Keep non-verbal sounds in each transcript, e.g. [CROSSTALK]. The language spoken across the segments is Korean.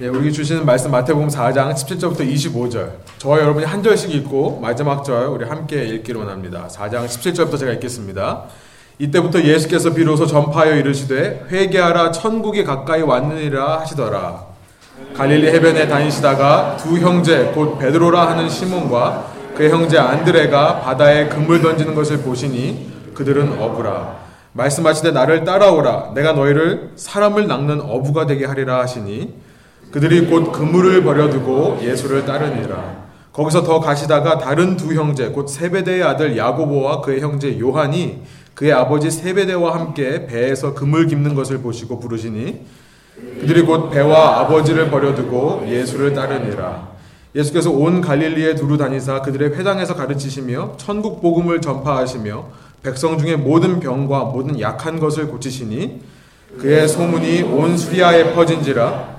예, 우리 주시는 말씀 마태복음 4장 17절부터 25절. 저와 여러분이 한 절씩 읽고 마지막 절 우리 함께 읽기로 원합니다. 4장 17절부터 제가 읽겠습니다. 이때부터 예수께서 비로소 전파하여 이르시되 회개하라 천국이 가까이 왔느니라 하시더라. 갈릴리 해변에 다니시다가 두 형제 곧 베드로라 하는 시몬과 그의 형제 안드레가 바다에 그물 던지는 것을 보시니 그들은 어부라. 말씀하시되 나를 따라오라. 내가 너희를 사람을 낚는 어부가 되게 하리라 하시니 그들이 곧 그물을 버려두고 예수를 따르니라. 거기서 더 가시다가 다른 두 형제 곧 세베대의 아들 야고보와 그의 형제 요한이 그의 아버지 세베대와 함께 배에서 그물 깁는 것을 보시고 부르시니 그들이 곧 배와 아버지를 버려두고 예수를 따르니라. 예수께서 온 갈릴리에 두루 다니사 그들의 회당에서 가르치시며 천국 복음을 전파하시며 백성 중에 모든 병과 모든 약한 것을 고치시니 그의 소문이 온 수리아에 퍼진지라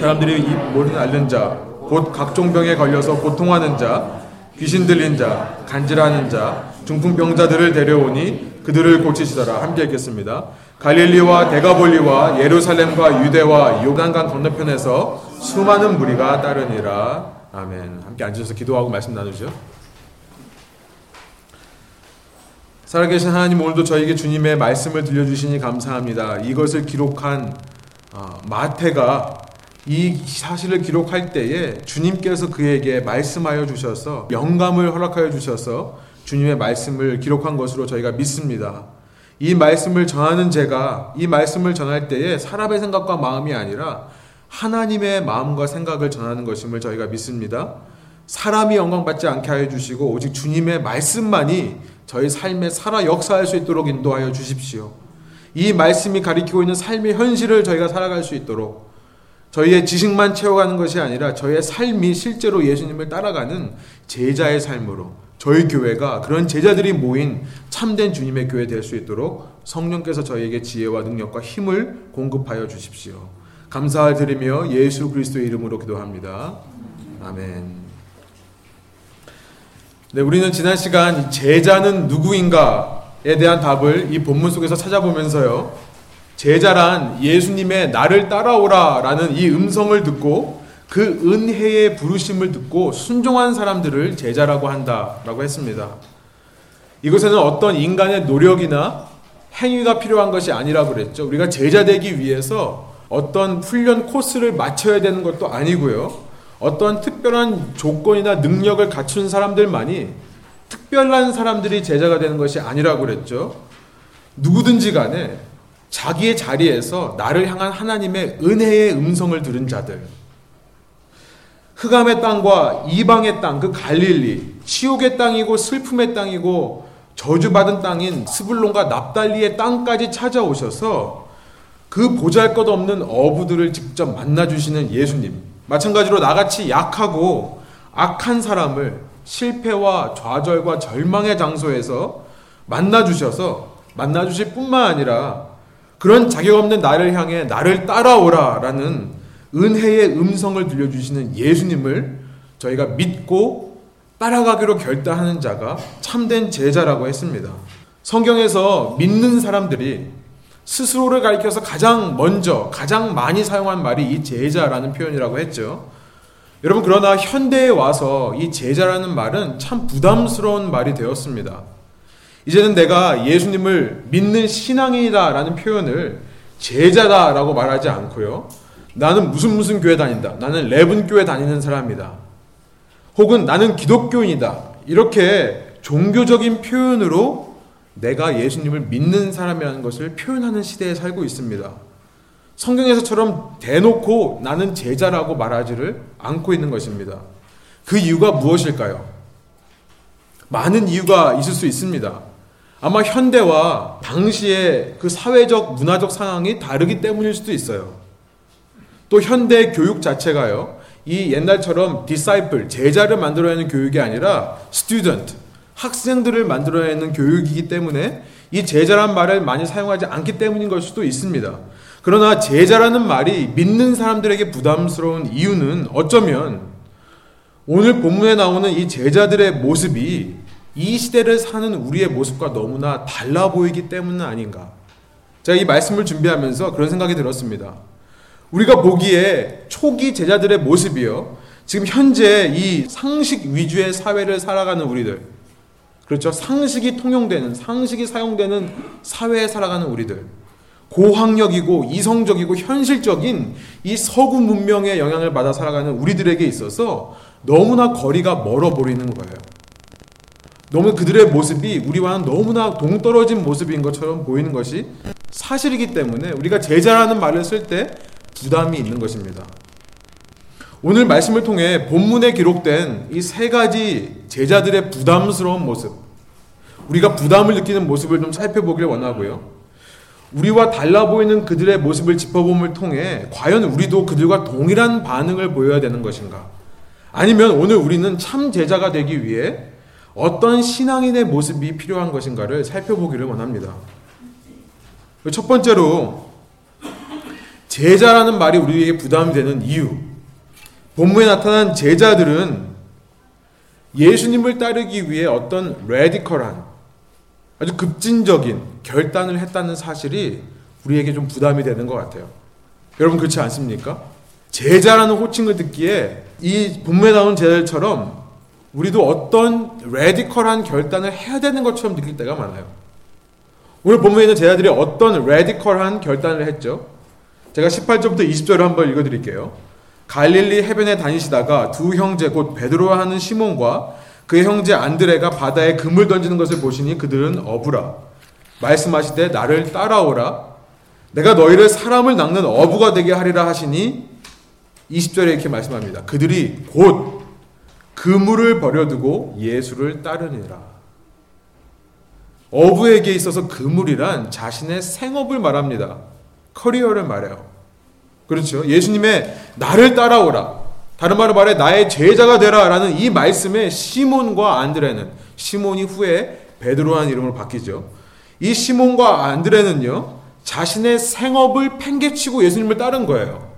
사람들이 이 모든 앓는 자, 곧 각종 병에 걸려서 고통하는 자, 귀신 들린 자, 간질하는 자, 중풍병자들을 데려오니 그들을 고치시더라. 함께 읽겠습니다. 갈릴리와 데가볼리와 예루살렘과 유대와 요단강 건너편에서 수많은 무리가 따르니라. 아멘. 함께 앉으셔서 기도하고 말씀 나누죠. 살아계신 하나님 오늘도 저에게 주님의 말씀을 들려주시니 감사합니다. 이것을 기록한 어, 마태가 이 사실을 기록할 때에 주님께서 그에게 말씀하여 주셔서 영감을 허락하여 주셔서 주님의 말씀을 기록한 것으로 저희가 믿습니다. 이 말씀을 전하는 제가 이 말씀을 전할 때에 사람의 생각과 마음이 아니라 하나님의 마음과 생각을 전하는 것임을 저희가 믿습니다. 사람이 영광받지 않게 하여 주시고 오직 주님의 말씀만이 저희 삶에 살아 역사할 수 있도록 인도하여 주십시오. 이 말씀이 가리키고 있는 삶의 현실을 저희가 살아갈 수 있도록 저희의 지식만 채워가는 것이 아니라 저희의 삶이 실제로 예수님을 따라가는 제자의 삶으로 저희 교회가 그런 제자들이 모인 참된 주님의 교회 될 수 있도록 성령께서 저희에게 지혜와 능력과 힘을 공급하여 주십시오. 감사를 드리며 예수 그리스도의 이름으로 기도합니다. 아멘. 네, 우리는 지난 시간 제자는 누구인가에 대한 답을 이 본문 속에서 찾아보면서요. 제자란 예수님의 나를 따라오라 라는 이 음성을 듣고 그 은혜의 부르심을 듣고 순종한 사람들을 제자라고 한다 라고 했습니다. 이것에는 어떤 인간의 노력이나 행위가 필요한 것이 아니라고 그랬죠. 우리가 제자 되기 위해서 어떤 훈련 코스를 마쳐야 되는 것도 아니고요. 어떤 특별한 조건이나 능력을 갖춘 사람들만이 특별한 사람들이 제자가 되는 것이 아니라고 그랬죠. 누구든지 간에 자기의 자리에서 나를 향한 하나님의 은혜의 음성을 들은 자들. 흑암의 땅과 이방의 땅, 그 갈릴리, 치욕의 땅이고 슬픔의 땅이고 저주받은 땅인 스불론과 납달리의 땅까지 찾아오셔서 그 보잘 것 없는 어부들을 직접 만나주시는 예수님. 마찬가지로 나같이 약하고 악한 사람을 실패와 좌절과 절망의 장소에서 만나주셔서 만나주실 뿐만 아니라 그런 자격 없는 나를 향해 나를 따라오라라는 은혜의 음성을 들려주시는 예수님을 저희가 믿고 따라가기로 결단하는 자가 참된 제자라고 했습니다. 성경에서 믿는 사람들이 스스로를 가리켜서 가장 먼저, 가장 많이 사용한 말이 이 제자라는 표현이라고 했죠. 여러분, 그러나 현대에 와서 이 제자라는 말은 참 부담스러운 말이 되었습니다. 이제는 내가 예수님을 믿는 신앙인이다라는 표현을 제자다라고 말하지 않고요. 나는 무슨 무슨 교회 다닌다. 나는 레븐 교회 다니는 사람이다. 혹은 나는 기독교인이다. 이렇게 종교적인 표현으로 내가 예수님을 믿는 사람이라는 것을 표현하는 시대에 살고 있습니다. 성경에서처럼 대놓고 나는 제자라고 말하지를 않고 있는 것입니다. 그 이유가 무엇일까요? 많은 이유가 있을 수 있습니다. 아마 현대와 당시의 그 사회적 문화적 상황이 다르기 때문일 수도 있어요. 또 현대 교육 자체가요. 이 옛날처럼 disciple 제자를 만들어내는 교육이 아니라 student 학생들을 만들어내는 교육이기 때문에 이 제자란 말을 많이 사용하지 않기 때문인 걸 수도 있습니다. 그러나 제자라는 말이 믿는 사람들에게 부담스러운 이유는 어쩌면 오늘 본문에 나오는 이 제자들의 모습이 이 시대를 사는 우리의 모습과 너무나 달라 보이기 때문은 아닌가. 제가 이 말씀을 준비하면서 그런 생각이 들었습니다. 우리가 보기에 초기 제자들의 모습이요. 지금 현재 이 상식 위주의 사회를 살아가는 우리들. 그렇죠. 상식이 통용되는, 상식이 사용되는 사회에 살아가는 우리들. 고학력이고 이성적이고 현실적인 이 서구 문명의 영향을 받아 살아가는 우리들에게 있어서 너무나 거리가 멀어 보이는 거예요. 너무 그들의 모습이 우리와는 너무나 동떨어진 모습인 것처럼 보이는 것이 사실이기 때문에 우리가 제자라는 말을 쓸 때 부담이 있는 것입니다. 오늘 말씀을 통해 본문에 기록된 이 세 가지 제자들의 부담스러운 모습, 우리가 부담을 느끼는 모습을 좀 살펴보길 원하고요. 우리와 달라 보이는 그들의 모습을 짚어봄을 통해 과연 우리도 그들과 동일한 반응을 보여야 되는 것인가? 아니면 오늘 우리는 참 제자가 되기 위해 어떤 신앙인의 모습이 필요한 것인가를 살펴보기를 원합니다. 첫 번째로 제자라는 말이 우리에게 부담이 되는 이유. 본문에 나타난 제자들은 예수님을 따르기 위해 어떤 레디컬한 아주 급진적인 결단을 했다는 사실이 우리에게 좀 부담이 되는 것 같아요. 여러분 그렇지 않습니까? 제자라는 호칭을 듣기에 이 본문에 나온 제자들처럼 우리도 어떤 radical한 결단을 해야 되는 것처럼 느낄 때가 많아요. 오늘 본문에 있는 제자들이 어떤 radical한 결단을 했죠? 제가 18절부터 20절을 한번 읽어드릴게요. 갈릴리 해변에 다니시다가 두 형제 곧 베드로라 하는 시몬과 그의 형제 안드레가 바다에 그물 던지는 것을 보시니 그들은 어부라. 말씀하시되 나를 따라오라. 내가 너희를 사람을 낚는 어부가 되게 하리라 하시니 20절에 이렇게 말씀합니다. 그들이 곧 그물을 버려두고 예수를 따르니라. 어부에게 있어서 그물이란 자신의 생업을 말합니다. 커리어를 말해요. 그렇죠. 예수님의 나를 따라오라. 다른 말로 말해 나의 제자가 되라 라는 이 말씀에 시몬과 안드레는 시몬이 후에 베드로라는 이름으로 바뀌죠. 이 시몬과 안드레는요. 자신의 생업을 팽개치고 예수님을 따른 거예요.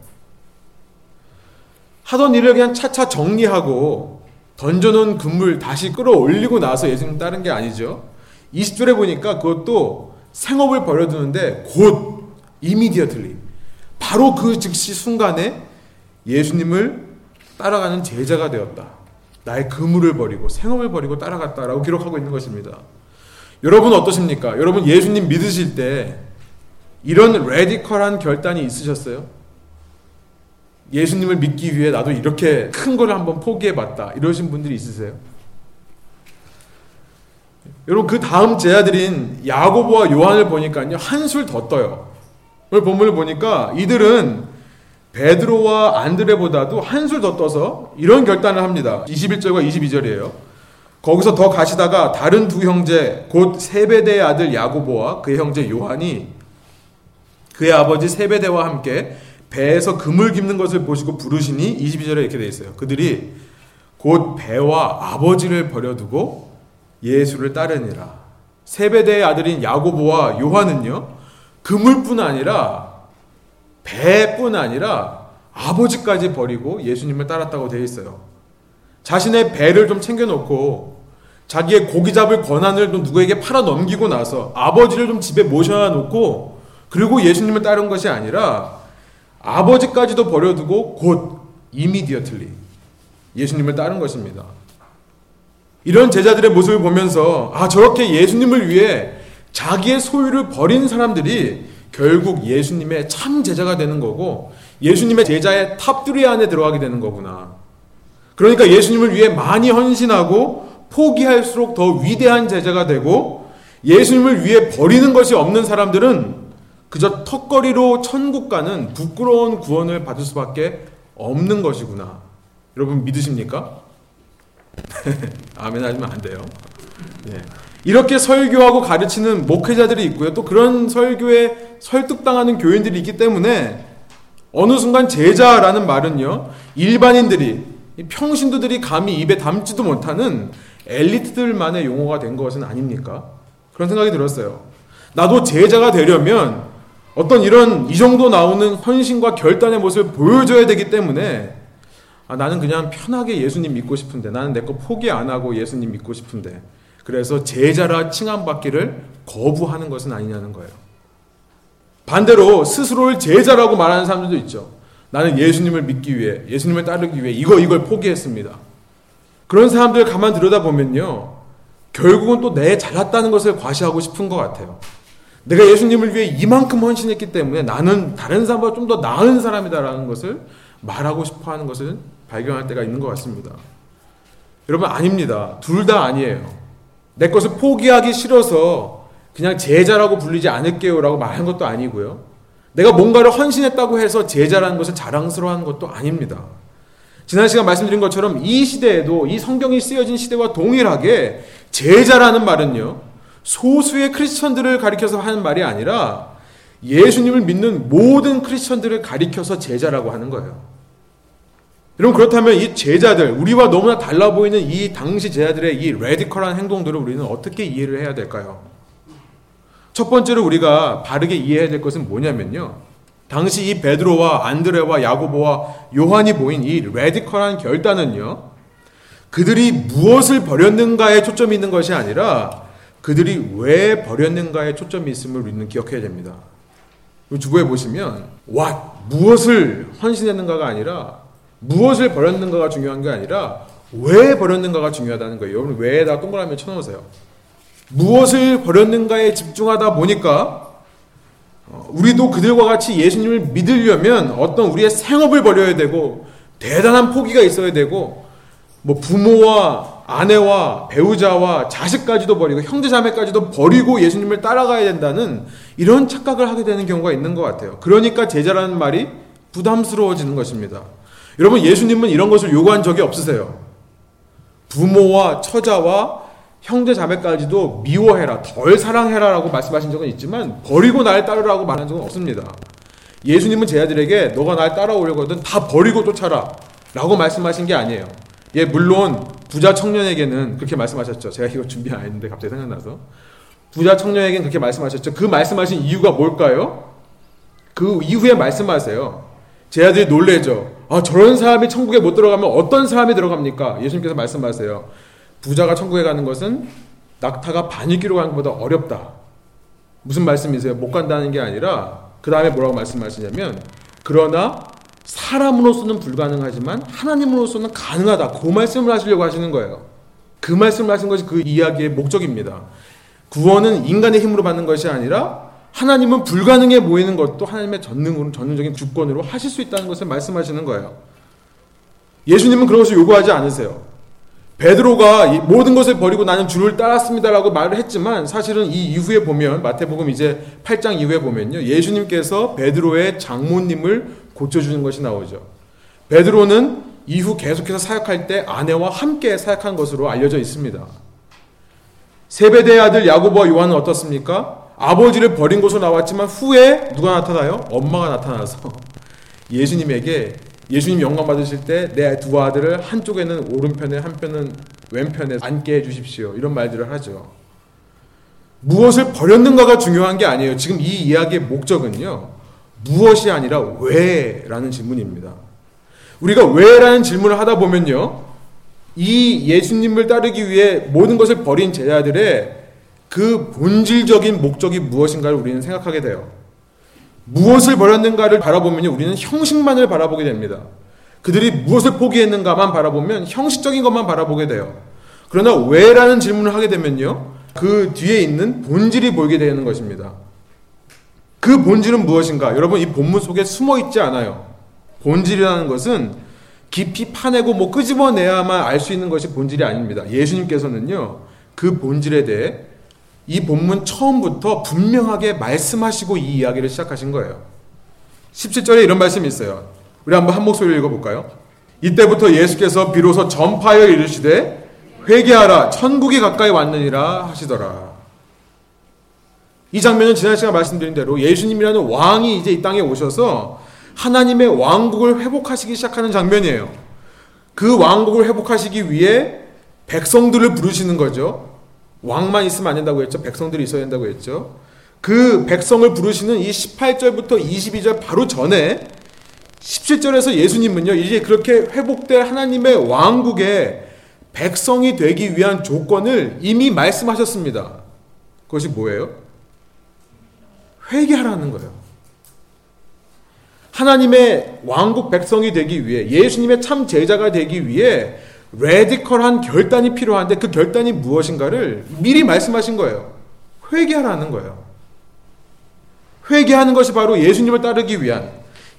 하던 일을 그냥 차차 정리하고 던져놓은 그물 다시 끌어올리고 나서 예수님 따른 게 아니죠. 20절에 보니까 그것도 생업을 버려두는데 곧 immediately 바로 그 즉시 순간에 예수님을 따라가는 제자가 되었다. 나의 그물을 버리고 생업을 버리고 따라갔다라고 기록하고 있는 것입니다. 여러분 어떠십니까? 여러분 예수님 믿으실 때 이런 레디컬한 결단이 있으셨어요? 예수님을 믿기 위해 나도 이렇게 큰걸 한번 포기해 봤다. 이러신 분들이 있으세요? 여러분 그 다음 제자들인 야고보와 요한을 보니까요 한술 더 떠요. 오늘 본문을 보니까 이들은 베드로와 안드레보다도 한술 더 떠서 이런 결단을 합니다. 21절과 22절이에요. 거기서 더 가시다가 다른 두 형제 곧 세베대의 아들 야고보와 그의 형제 요한이 그의 아버지 세베대와 함께 배에서 금을 깁는 것을 보시고 부르시니 22절에 이렇게 돼 있어요. 그들이 곧 배와 아버지를 버려두고 예수를 따르니라. 세베대의 아들인 야고보와 요한은요. 그물뿐 아니라 배뿐 아니라 아버지까지 버리고 예수님을 따랐다고 되어 있어요. 자신의 배를 좀 챙겨놓고 자기의 고기 잡을 권한을 좀 누구에게 팔아 넘기고 나서 아버지를 좀 집에 모셔 놓고 그리고 예수님을 따른 것이 아니라 아버지까지도 버려두고 곧 immediately 예수님을 따른 것입니다. 이런 제자들의 모습을 보면서 아 저렇게 예수님을 위해 자기의 소유를 버린 사람들이 결국 예수님의 참 제자가 되는 거고 예수님의 제자의 top 3 안에 들어가게 되는 거구나. 그러니까 예수님을 위해 많이 헌신하고 포기할수록 더 위대한 제자가 되고 예수님을 위해 버리는 것이 없는 사람들은 그저 턱걸이로 천국 가는 부끄러운 구원을 받을 수밖에 없는 것이구나. 여러분 믿으십니까? [LAUGHS] 아멘 하시면 안 돼요. 네. 이렇게 설교하고 가르치는 목회자들이 있고요. 또 그런 설교에 설득당하는 교인들이 있기 때문에 어느 순간 제자라는 말은요. 일반인들이 평신도들이 감히 입에 담지도 못하는 엘리트들만의 용어가 된 것은 아닙니까? 그런 생각이 들었어요. 나도 제자가 되려면 어떤 이런 이 정도 나오는 헌신과 결단의 모습을 보여줘야 되기 때문에 아, 나는 그냥 편하게 예수님 믿고 싶은데 나는 내 거 포기 안 하고 예수님 믿고 싶은데 그래서 제자라 칭함받기를 거부하는 것은 아니냐는 거예요. 반대로 스스로를 제자라고 말하는 사람들도 있죠. 나는 예수님을 믿기 위해, 예수님을 따르기 위해 이거 이걸 포기했습니다. 그런 사람들 가만 들여다보면요. 결국은 또 내 잘났다는 것을 과시하고 싶은 것 같아요. 내가 예수님을 위해 이만큼 헌신했기 때문에 나는 다른 사람보다 좀 더 나은 사람이다라는 것을 말하고 싶어 하는 것을 발견할 때가 있는 것 같습니다. 여러분, 아닙니다. 둘 다 아니에요. 내 것을 포기하기 싫어서 그냥 제자라고 불리지 않을게요 라고 말한 것도 아니고요. 내가 뭔가를 헌신했다고 해서 제자라는 것을 자랑스러워하는 것도 아닙니다. 지난 시간 말씀드린 것처럼 이 시대에도 이 성경이 쓰여진 시대와 동일하게 제자라는 말은요. 소수의 크리스천들을 가리켜서 하는 말이 아니라 예수님을 믿는 모든 크리스천들을 가리켜서 제자라고 하는 거예요. 여러분 그렇다면 이 제자들 우리와 너무나 달라 보이는 이 당시 제자들의 이 radical한 행동들을 우리는 어떻게 이해를 해야 될까요? 첫 번째로 우리가 바르게 이해해야 될 것은 뭐냐면요. 당시 이 베드로와 안드레와 야고보와 요한이 보인 이 radical한 결단은요. 그들이 무엇을 버렸는가에 초점이 있는 것이 아니라 그들이 왜 버렸는가에 초점이 있음을 우리는 기억해야 됩니다. 주부에 보시면 what 무엇을 헌신했는가가 아니라 무엇을 버렸는가가 중요한 게 아니라 왜 버렸는가가 중요하다는 거예요. 여러분 왜에다 동그라미 쳐놓으세요. 무엇을 버렸는가에 집중하다 보니까 어, 우리도 그들과 같이 예수님을 믿으려면 어떤 우리의 생업을 버려야 되고 대단한 포기가 있어야 되고 뭐 부모와 아내와 배우자와 자식까지도 버리고 형제자매까지도 버리고 예수님을 따라가야 된다는 이런 착각을 하게 되는 경우가 있는 것 같아요. 그러니까 제자라는 말이 부담스러워지는 것입니다. 여러분 예수님은 이런 것을 요구한 적이 없으세요. 부모와 처자와 형제 자매까지도 미워해라, 덜 사랑해라라고 말씀하신 적은 있지만 버리고 날 따르라고 말한 적은 없습니다. 예수님은 제자들에게 너가 날 따라오려거든 다 버리고 쫓아라라고 말씀하신 게 아니에요. 예, 물론 부자 청년에게는 그렇게 말씀하셨죠. 제가 이거 준비 안 했는데 갑자기 생각나서 부자 청년에게는 그렇게 말씀하셨죠. 그 말씀하신 이유가 뭘까요? 그 이후에 말씀하세요. 제 아들이 놀래죠. 아, 저런 사람이 천국에 못 들어가면 어떤 사람이 들어갑니까? 예수님께서 말씀하세요. 부자가 천국에 가는 것은 낙타가 바늘기로 가는 것보다 어렵다. 무슨 말씀이세요? 못 간다는 게 아니라 그 다음에 뭐라고 말씀하시냐면 그러나 사람으로서는 불가능하지만 하나님으로서는 가능하다. 그 말씀을 하시려고 하시는 거예요. 그 말씀을 하신 것이 그 이야기의 목적입니다. 구원은 인간의 힘으로 받는 것이 아니라 하나님은 불가능해 보이는 것도 하나님의 전능으로 전능적인 주권으로 하실 수 있다는 것을 말씀하시는 거예요. 예수님은 그런 것을 요구하지 않으세요. 베드로가 모든 것을 버리고 나는 주를 따랐습니다라고 말을 했지만 사실은 이 이후에 보면 마태복음 이제 8장 이후에 보면요. 예수님께서 베드로의 장모님을 고쳐주는 것이 나오죠. 베드로는 이후 계속해서 사역할 때 아내와 함께 사역한 것으로 알려져 있습니다. 세베대의 아들 야고보와 요한은 어떻습니까? 아버지를 버린 곳으로 나왔지만 후에 누가 나타나요? 엄마가 나타나서 [LAUGHS] 예수님에게 예수님 영광 받으실 때 내 두 아들을 한쪽에는 오른편에 한편은 왼편에 앉게 해 주십시오. 이런 말들을 하죠. 무엇을 버렸는가가 중요한 게 아니에요. 지금 이 이야기의 목적은요. 무엇이 아니라 왜라는 질문입니다. 우리가 왜라는 질문을 하다 보면요. 이 예수님을 따르기 위해 모든 것을 버린 제자들의 그 본질적인 목적이 무엇인가를 우리는 생각하게 돼요. 무엇을 버렸는가를 바라보면 우리는 형식만을 바라보게 됩니다. 그들이 무엇을 포기했는가만 바라보면 형식적인 것만 바라보게 돼요. 그러나 왜라는 질문을 하게 되면요. 그 뒤에 있는 본질이 보이게 되는 것입니다. 그 본질은 무엇인가? 여러분 이 본문 속에 숨어 있지 않아요. 본질이라는 것은 깊이 파내고 뭐 끄집어내야만 알 수 있는 것이 본질이 아닙니다. 예수님께서는요. 그 본질에 대해 이 본문 처음부터 분명하게 말씀하시고 이 이야기를 시작하신 거예요. 17절에 이런 말씀이 있어요. 우리 한번 한 목소리로 읽어볼까요? 이때부터 예수께서 비로소 전파하여 이르시되 회개하라 천국이 가까이 왔느니라 하시더라. 이 장면은 지난 시간 말씀드린 대로 예수님이라는 왕이 이제 이 땅에 오셔서 하나님의 왕국을 회복하시기 시작하는 장면이에요. 그 왕국을 회복하시기 위해 백성들을 부르시는 거죠. 왕만 있으면 안 된다고 했죠. 백성들이 있어야 된다고 했죠. 그 백성을 부르시는 이 18절부터 22절 바로 전에 17절에서 예수님은요, 이제 그렇게 회복될 하나님의 왕국의 백성이 되기 위한 조건을 이미 말씀하셨습니다. 그것이 뭐예요? 회개하라는 거예요. 하나님의 왕국 백성이 되기 위해 예수님의 참 제자가 되기 위해 레디컬한 결단이 필요한데 그 결단이 무엇인가를 미리 말씀하신 거예요. 회개하라는 거예요. 회개하는 것이 바로 예수님을 따르기 위한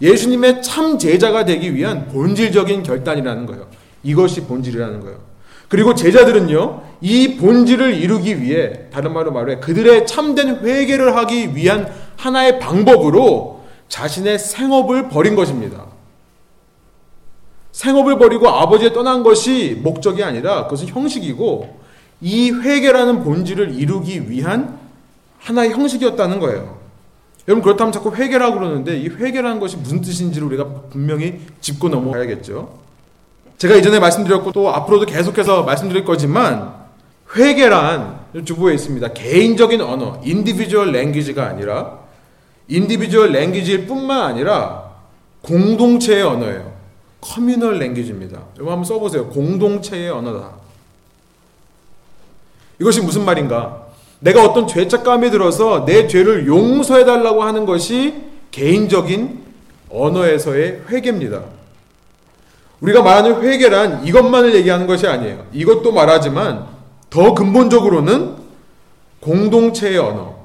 예수님의 참 제자가 되기 위한 본질적인 결단이라는 거예요. 이것이 본질이라는 거예요. 그리고 제자들은요, 이 본질을 이루기 위해, 다른 말로 말해, 그들의 참된 회개를 하기 위한 하나의 방법으로 자신의 생업을 버린 것입니다. 생업을 버리고 아버지에 떠난 것이 목적이 아니라 그것은 형식이고, 이 회개라는 본질을 이루기 위한 하나의 형식이었다는 거예요. 여러분 그렇다면 자꾸 회개라고 그러는데 이 회개라는 것이 무슨 뜻인지를 우리가 분명히 짚고 넘어가야겠죠. 제가 이전에 말씀드렸고 또 앞으로도 계속해서 말씀드릴 거지만 회개란 주부에 있습니다. 개인적인 언어, individual language가 아니라 individual language일 뿐만 아니라 공동체의 언어예요. communal language입니다. 여러분 한번 써보세요. 공동체의 언어다. 이것이 무슨 말인가? 내가 어떤 죄책감이 들어서 내 죄를 용서해달라고 하는 것이 개인적인 언어에서의 회개입니다. 우리가 말하는 회개란 이것만을 얘기하는 것이 아니에요. 이것도 말하지만 더 근본적으로는 공동체의 언어.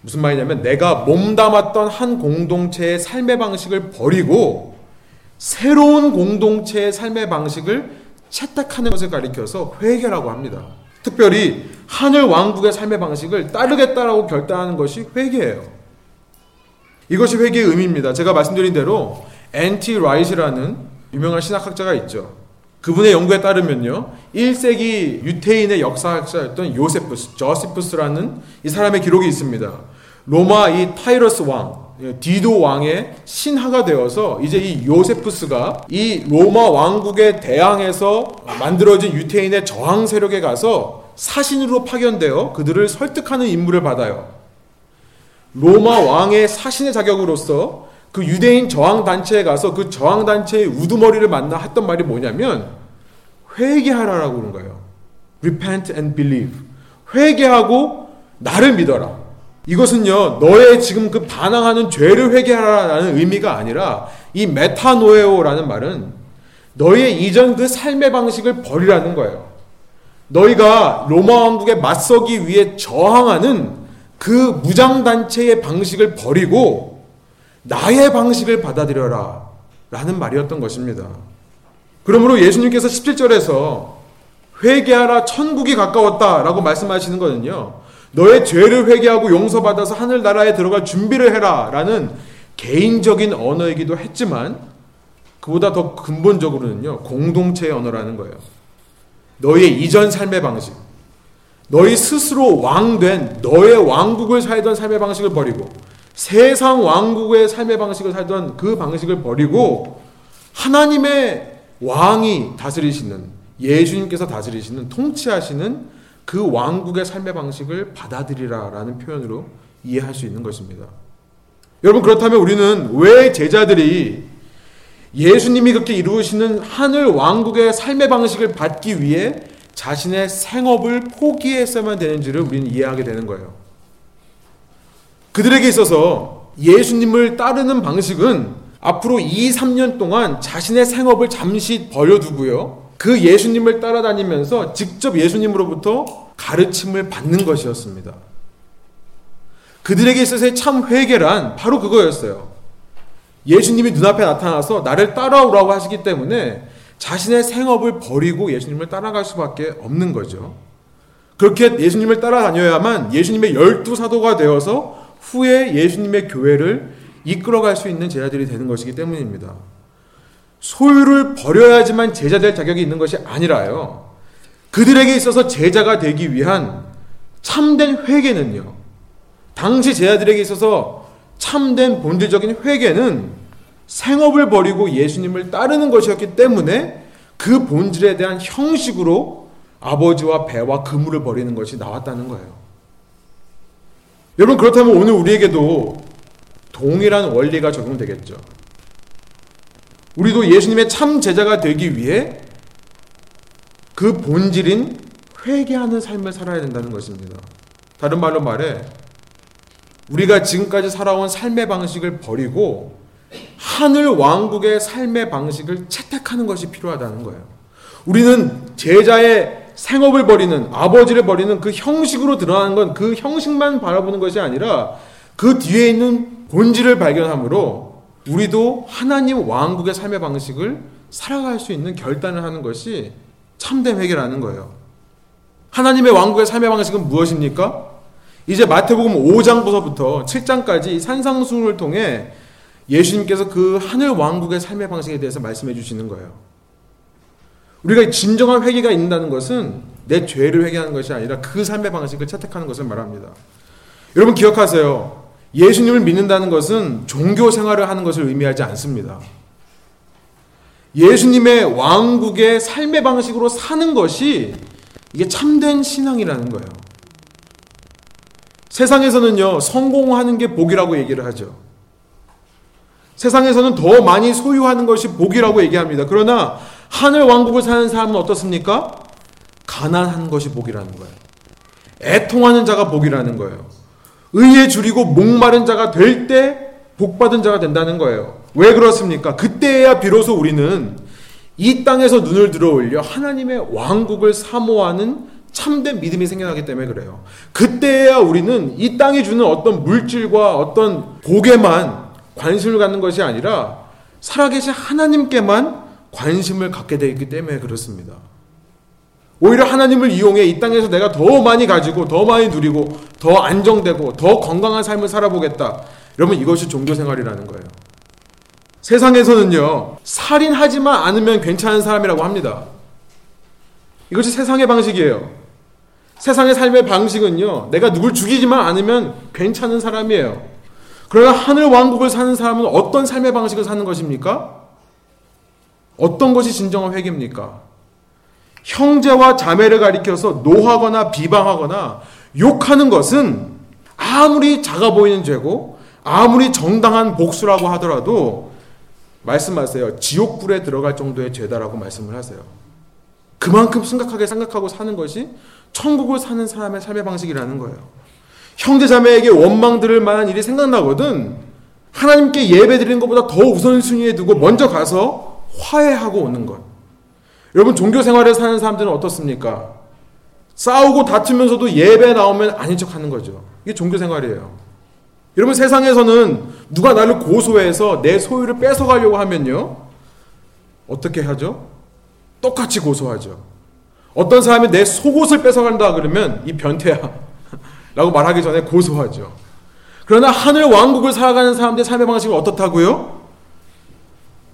무슨 말이냐면 내가 몸담았던 한 공동체의 삶의 방식을 버리고 새로운 공동체의 삶의 방식을 채택하는 것을 가리켜서 회개라고 합니다. 특별히 하늘 왕국의 삶의 방식을 따르겠다라고 결단하는 것이 회개예요. 이것이 회개의 의미입니다. 제가 말씀드린 대로 N.T. Wright라는 유명한 신학학자가 있죠. 그분의 연구에 따르면요. 1세기 유태인의 역사학자였던 요세푸스, Josephus라는 이 사람의 기록이 있습니다. 로마 이 Titus 왕, 디도 왕의 신하가 되어서 이제 이 요세푸스가 이 로마 왕국에 대항해서 만들어진 유태인의 저항 세력에 가서 사신으로 파견되어 그들을 설득하는 임무를 받아요. 로마 왕의 사신의 자격으로서 그 유대인 저항 단체에 가서 그 저항 단체의 우두머리를 만나 했던 말이 뭐냐면 회개하라라고 그런 거예요. Repent and believe. 회개하고 나를 믿어라. 이것은요, 너의 지금 그 반항하는 죄를 회개하라라는 의미가 아니라 이 메타노에오라는 말은 너의 이전 그 삶의 방식을 버리라는 거예요. 너희가 로마 왕국에 맞서기 위해 저항하는 그 무장단체의 방식을 버리고 나의 방식을 받아들여라. 라는 말이었던 것입니다. 그러므로 예수님께서 17절에서 회개하라 천국이 가까웠다 라고 말씀하시는 거는요. 너의 죄를 회개하고 용서받아서 하늘나라에 들어갈 준비를 해라 라는 개인적인 언어이기도 했지만 그보다 더 근본적으로는요. 공동체의 언어라는 거예요. 너의 이전 삶의 방식, 너희 스스로 왕 된 너의 왕국을 살던 삶의 방식을 버리고 세상 왕국의 삶의 방식을 살던 그 방식을 버리고 하나님의 왕이 다스리시는 예수님께서 다스리시는 통치하시는 그 왕국의 삶의 방식을 받아들이라라는 표현으로 이해할 수 있는 것입니다. 여러분 그렇다면 우리는 왜 제자들이 예수님이 그렇게 이루시는 하늘 왕국의 삶의 방식을 받기 위해 자신의 생업을 포기했어야만 되는지를 우리는 이해하게 되는 거예요. 그들에게 있어서 예수님을 따르는 방식은 앞으로 2, 3년 동안 자신의 생업을 잠시 버려두고요. 그 예수님을 따라다니면서 직접 예수님으로부터 가르침을 받는 것이었습니다. 그들에게 있어서의 참 회개란 바로 그거였어요. 예수님이 눈앞에 나타나서 나를 따라오라고 하시기 때문에 자신의 생업을 버리고 예수님을 따라갈 수밖에 없는 거죠. 그렇게 예수님을 따라다녀야만 예수님의 열두 사도가 되어서 후에 예수님의 교회를 이끌어갈 수 있는 제자들이 되는 것이기 때문입니다. 소유를 버려야지만 제자 될 자격이 있는 것이 아니라요. 그들에게 있어서 제자가 되기 위한 참된 회개는요. 당시 제자들에게 있어서 참된 본질적인 회개는 생업을 버리고 예수님을 따르는 것이었기 때문에 그 본질에 대한 형식으로 아버지와 배와 그물을 버리는 것이 나왔다는 거예요. 여러분 그렇다면 오늘 우리에게도 동일한 원리가 적용되겠죠. 우리도 예수님의 참 제자가 되기 위해 그 본질인 회개하는 삶을 살아야 된다는 것입니다. 다른 말로 말해 우리가 지금까지 살아온 삶의 방식을 버리고 하늘 왕국의 삶의 방식을 채택하는 것이 필요하다는 거예요. 우리는 제자의 생업을 버리는 아버지를 버리는 그 형식으로 드러나는 건 그 형식만 바라보는 것이 아니라 그 뒤에 있는 본질을 발견함으로 우리도 하나님 왕국의 삶의 방식을 살아갈 수 있는 결단을 하는 것이 참된 회개라는 거예요. 하나님의 왕국의 삶의 방식은 무엇입니까? 이제 마태복음 5장부터 7장까지 산상수훈을 통해 예수님께서 그 하늘 왕국의 삶의 방식에 대해서 말씀해 주시는 거예요. 우리가 진정한 회개가 있는다는 것은 내 죄를 회개하는 것이 아니라 그 삶의 방식을 채택하는 것을 말합니다. 여러분 기억하세요. 예수님을 믿는다는 것은 종교 생활을 하는 것을 의미하지 않습니다. 예수님의 왕국의 삶의 방식으로 사는 것이 이게 참된 신앙이라는 거예요. 세상에서는요, 성공하는 게 복이라고 얘기를 하죠. 세상에서는 더 많이 소유하는 것이 복이라고 얘기합니다. 그러나 하늘 왕국을 사는 사람은 어떻습니까? 가난한 것이 복이라는 거예요. 애통하는 자가 복이라는 거예요. 의에 줄이고 목마른 자가 될 때 복받은 자가 된다는 거예요. 왜 그렇습니까? 그때야 비로소 우리는 이 땅에서 눈을 들어 올려 하나님의 왕국을 사모하는 참된 믿음이 생겨나기 때문에 그래요. 그때야 우리는 이 땅이 주는 어떤 물질과 어떤 복에만 관심을 갖는 것이 아니라 살아계신 하나님께만 관심을 갖게 되기 때문에 그렇습니다. 오히려 하나님을 이용해 이 땅에서 내가 더 많이 가지고 더 많이 누리고 더 안정되고 더 건강한 삶을 살아보겠다. 여러분 이것이 종교 생활이라는 거예요. 세상에서는요, 살인하지만 않으면 괜찮은 사람이라고 합니다. 이것이 세상의 방식이에요. 세상의 삶의 방식은요, 내가 누굴 죽이지만 않으면 괜찮은 사람이에요. 그러나 하늘 왕국을 사는 사람은 어떤 삶의 방식을 사는 것입니까? 어떤 것이 진정한 회개입니까? 형제와 자매를 가리켜서 노하거나 비방하거나 욕하는 것은 아무리 작아 보이는 죄고 아무리 정당한 복수라고 하더라도 말씀하세요. 지옥불에 들어갈 정도의 죄다라고 말씀을 하세요. 그만큼 심각하게 생각하고 사는 것이 천국을 사는 사람의 삶의 방식이라는 거예요. 형제 자매에게 원망 들을 만한 일이 생각나거든 하나님께 예배 드리는 것보다 더 우선순위에 두고 먼저 가서 화해하고 오는 것. 여러분 종교 생활을 사는 사람들은 어떻습니까? 싸우고 다투면서도 예배 나오면 아닌 척 하는 거죠. 이게 종교 생활이에요. 여러분 세상에서는 누가 나를 고소해서 내 소유를 뺏어가려고 하면요. 어떻게 하죠? 똑같이 고소하죠. 어떤 사람이 내 속옷을 뺏어간다 그러면 이 변태야. [LAUGHS] 라고 말하기 전에 고소하죠. 그러나 하늘 왕국을 살아가는 사람들의 삶의 방식은 어떻다고요?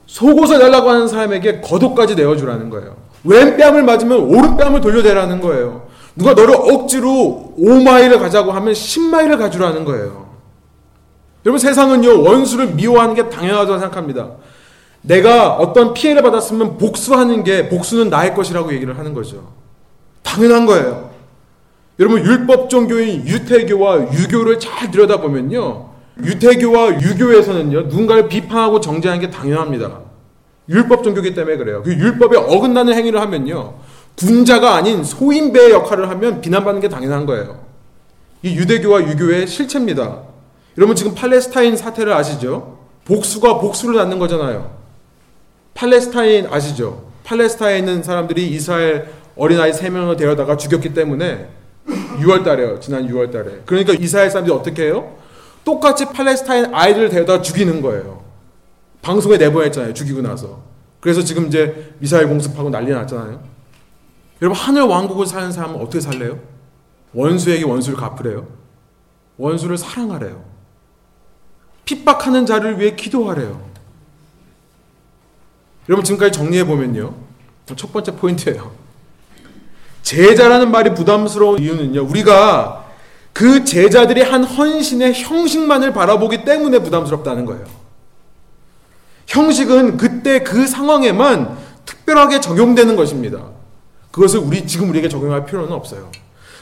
속옷을 달라고 하는 사람에게 겉옷까지 내어주라는 거예요. 왼 뺨을 맞으면 오른 뺨을 돌려대라는 거예요. 누가 너를 억지로 5마일을 가자고 하면 10마일을 가주라는 거예요. 여러분 세상은요 원수를 미워하는 게 당연하다고 생각합니다. 내가 어떤 피해를 받았으면 복수하는 게 복수는 나의 것이라고 얘기를 하는 거죠. 당연한 거예요. 여러분 율법 종교인 유태교와 유교를 잘 들여다보면요. 유태교와 유교에서는요. 누군가를 비판하고 정죄하는 게 당연합니다. 율법 종교기 때문에 그래요. 그 율법에 어긋나는 행위를 하면요. 군자가 아닌 소인배의 역할을 하면 비난받는 게 당연한 거예요. 이 유대교와 유교의 실체입니다. 여러분 지금 팔레스타인 사태를 아시죠? 복수가 복수를 낳는 거잖아요. 팔레스타인 아시죠? 팔레스타인에 있는 사람들이 이스라엘 어린아이 3명을 데려다가 죽였기 때문에 6월 달에요. 지난 6월 달에. 그러니까 이스라엘 사람들이 어떻게 해요? 똑같이 팔레스타인 아이들을 데려다가 죽이는 거예요. 방송에 내보냈잖아요. 죽이고 나서. 그래서 지금 이제 미사일 공습하고 난리 났잖아요. 여러분 하늘 왕국을 사는 사람은 어떻게 살래요? 원수에게 원수를 갚으래요. 원수를 사랑하래요. 핍박하는 자를 위해 기도하래요. 여러분 지금까지 정리해 보면요. 첫 번째 포인트예요. 제자라는 말이 부담스러운 이유는요. 우리가 그 제자들이 한 헌신의 형식만을 바라보기 때문에 부담스럽다는 거예요. 형식은 그때 그 상황에만 특별하게 적용되는 것입니다. 그것을 우리 지금 우리에게 적용할 필요는 없어요.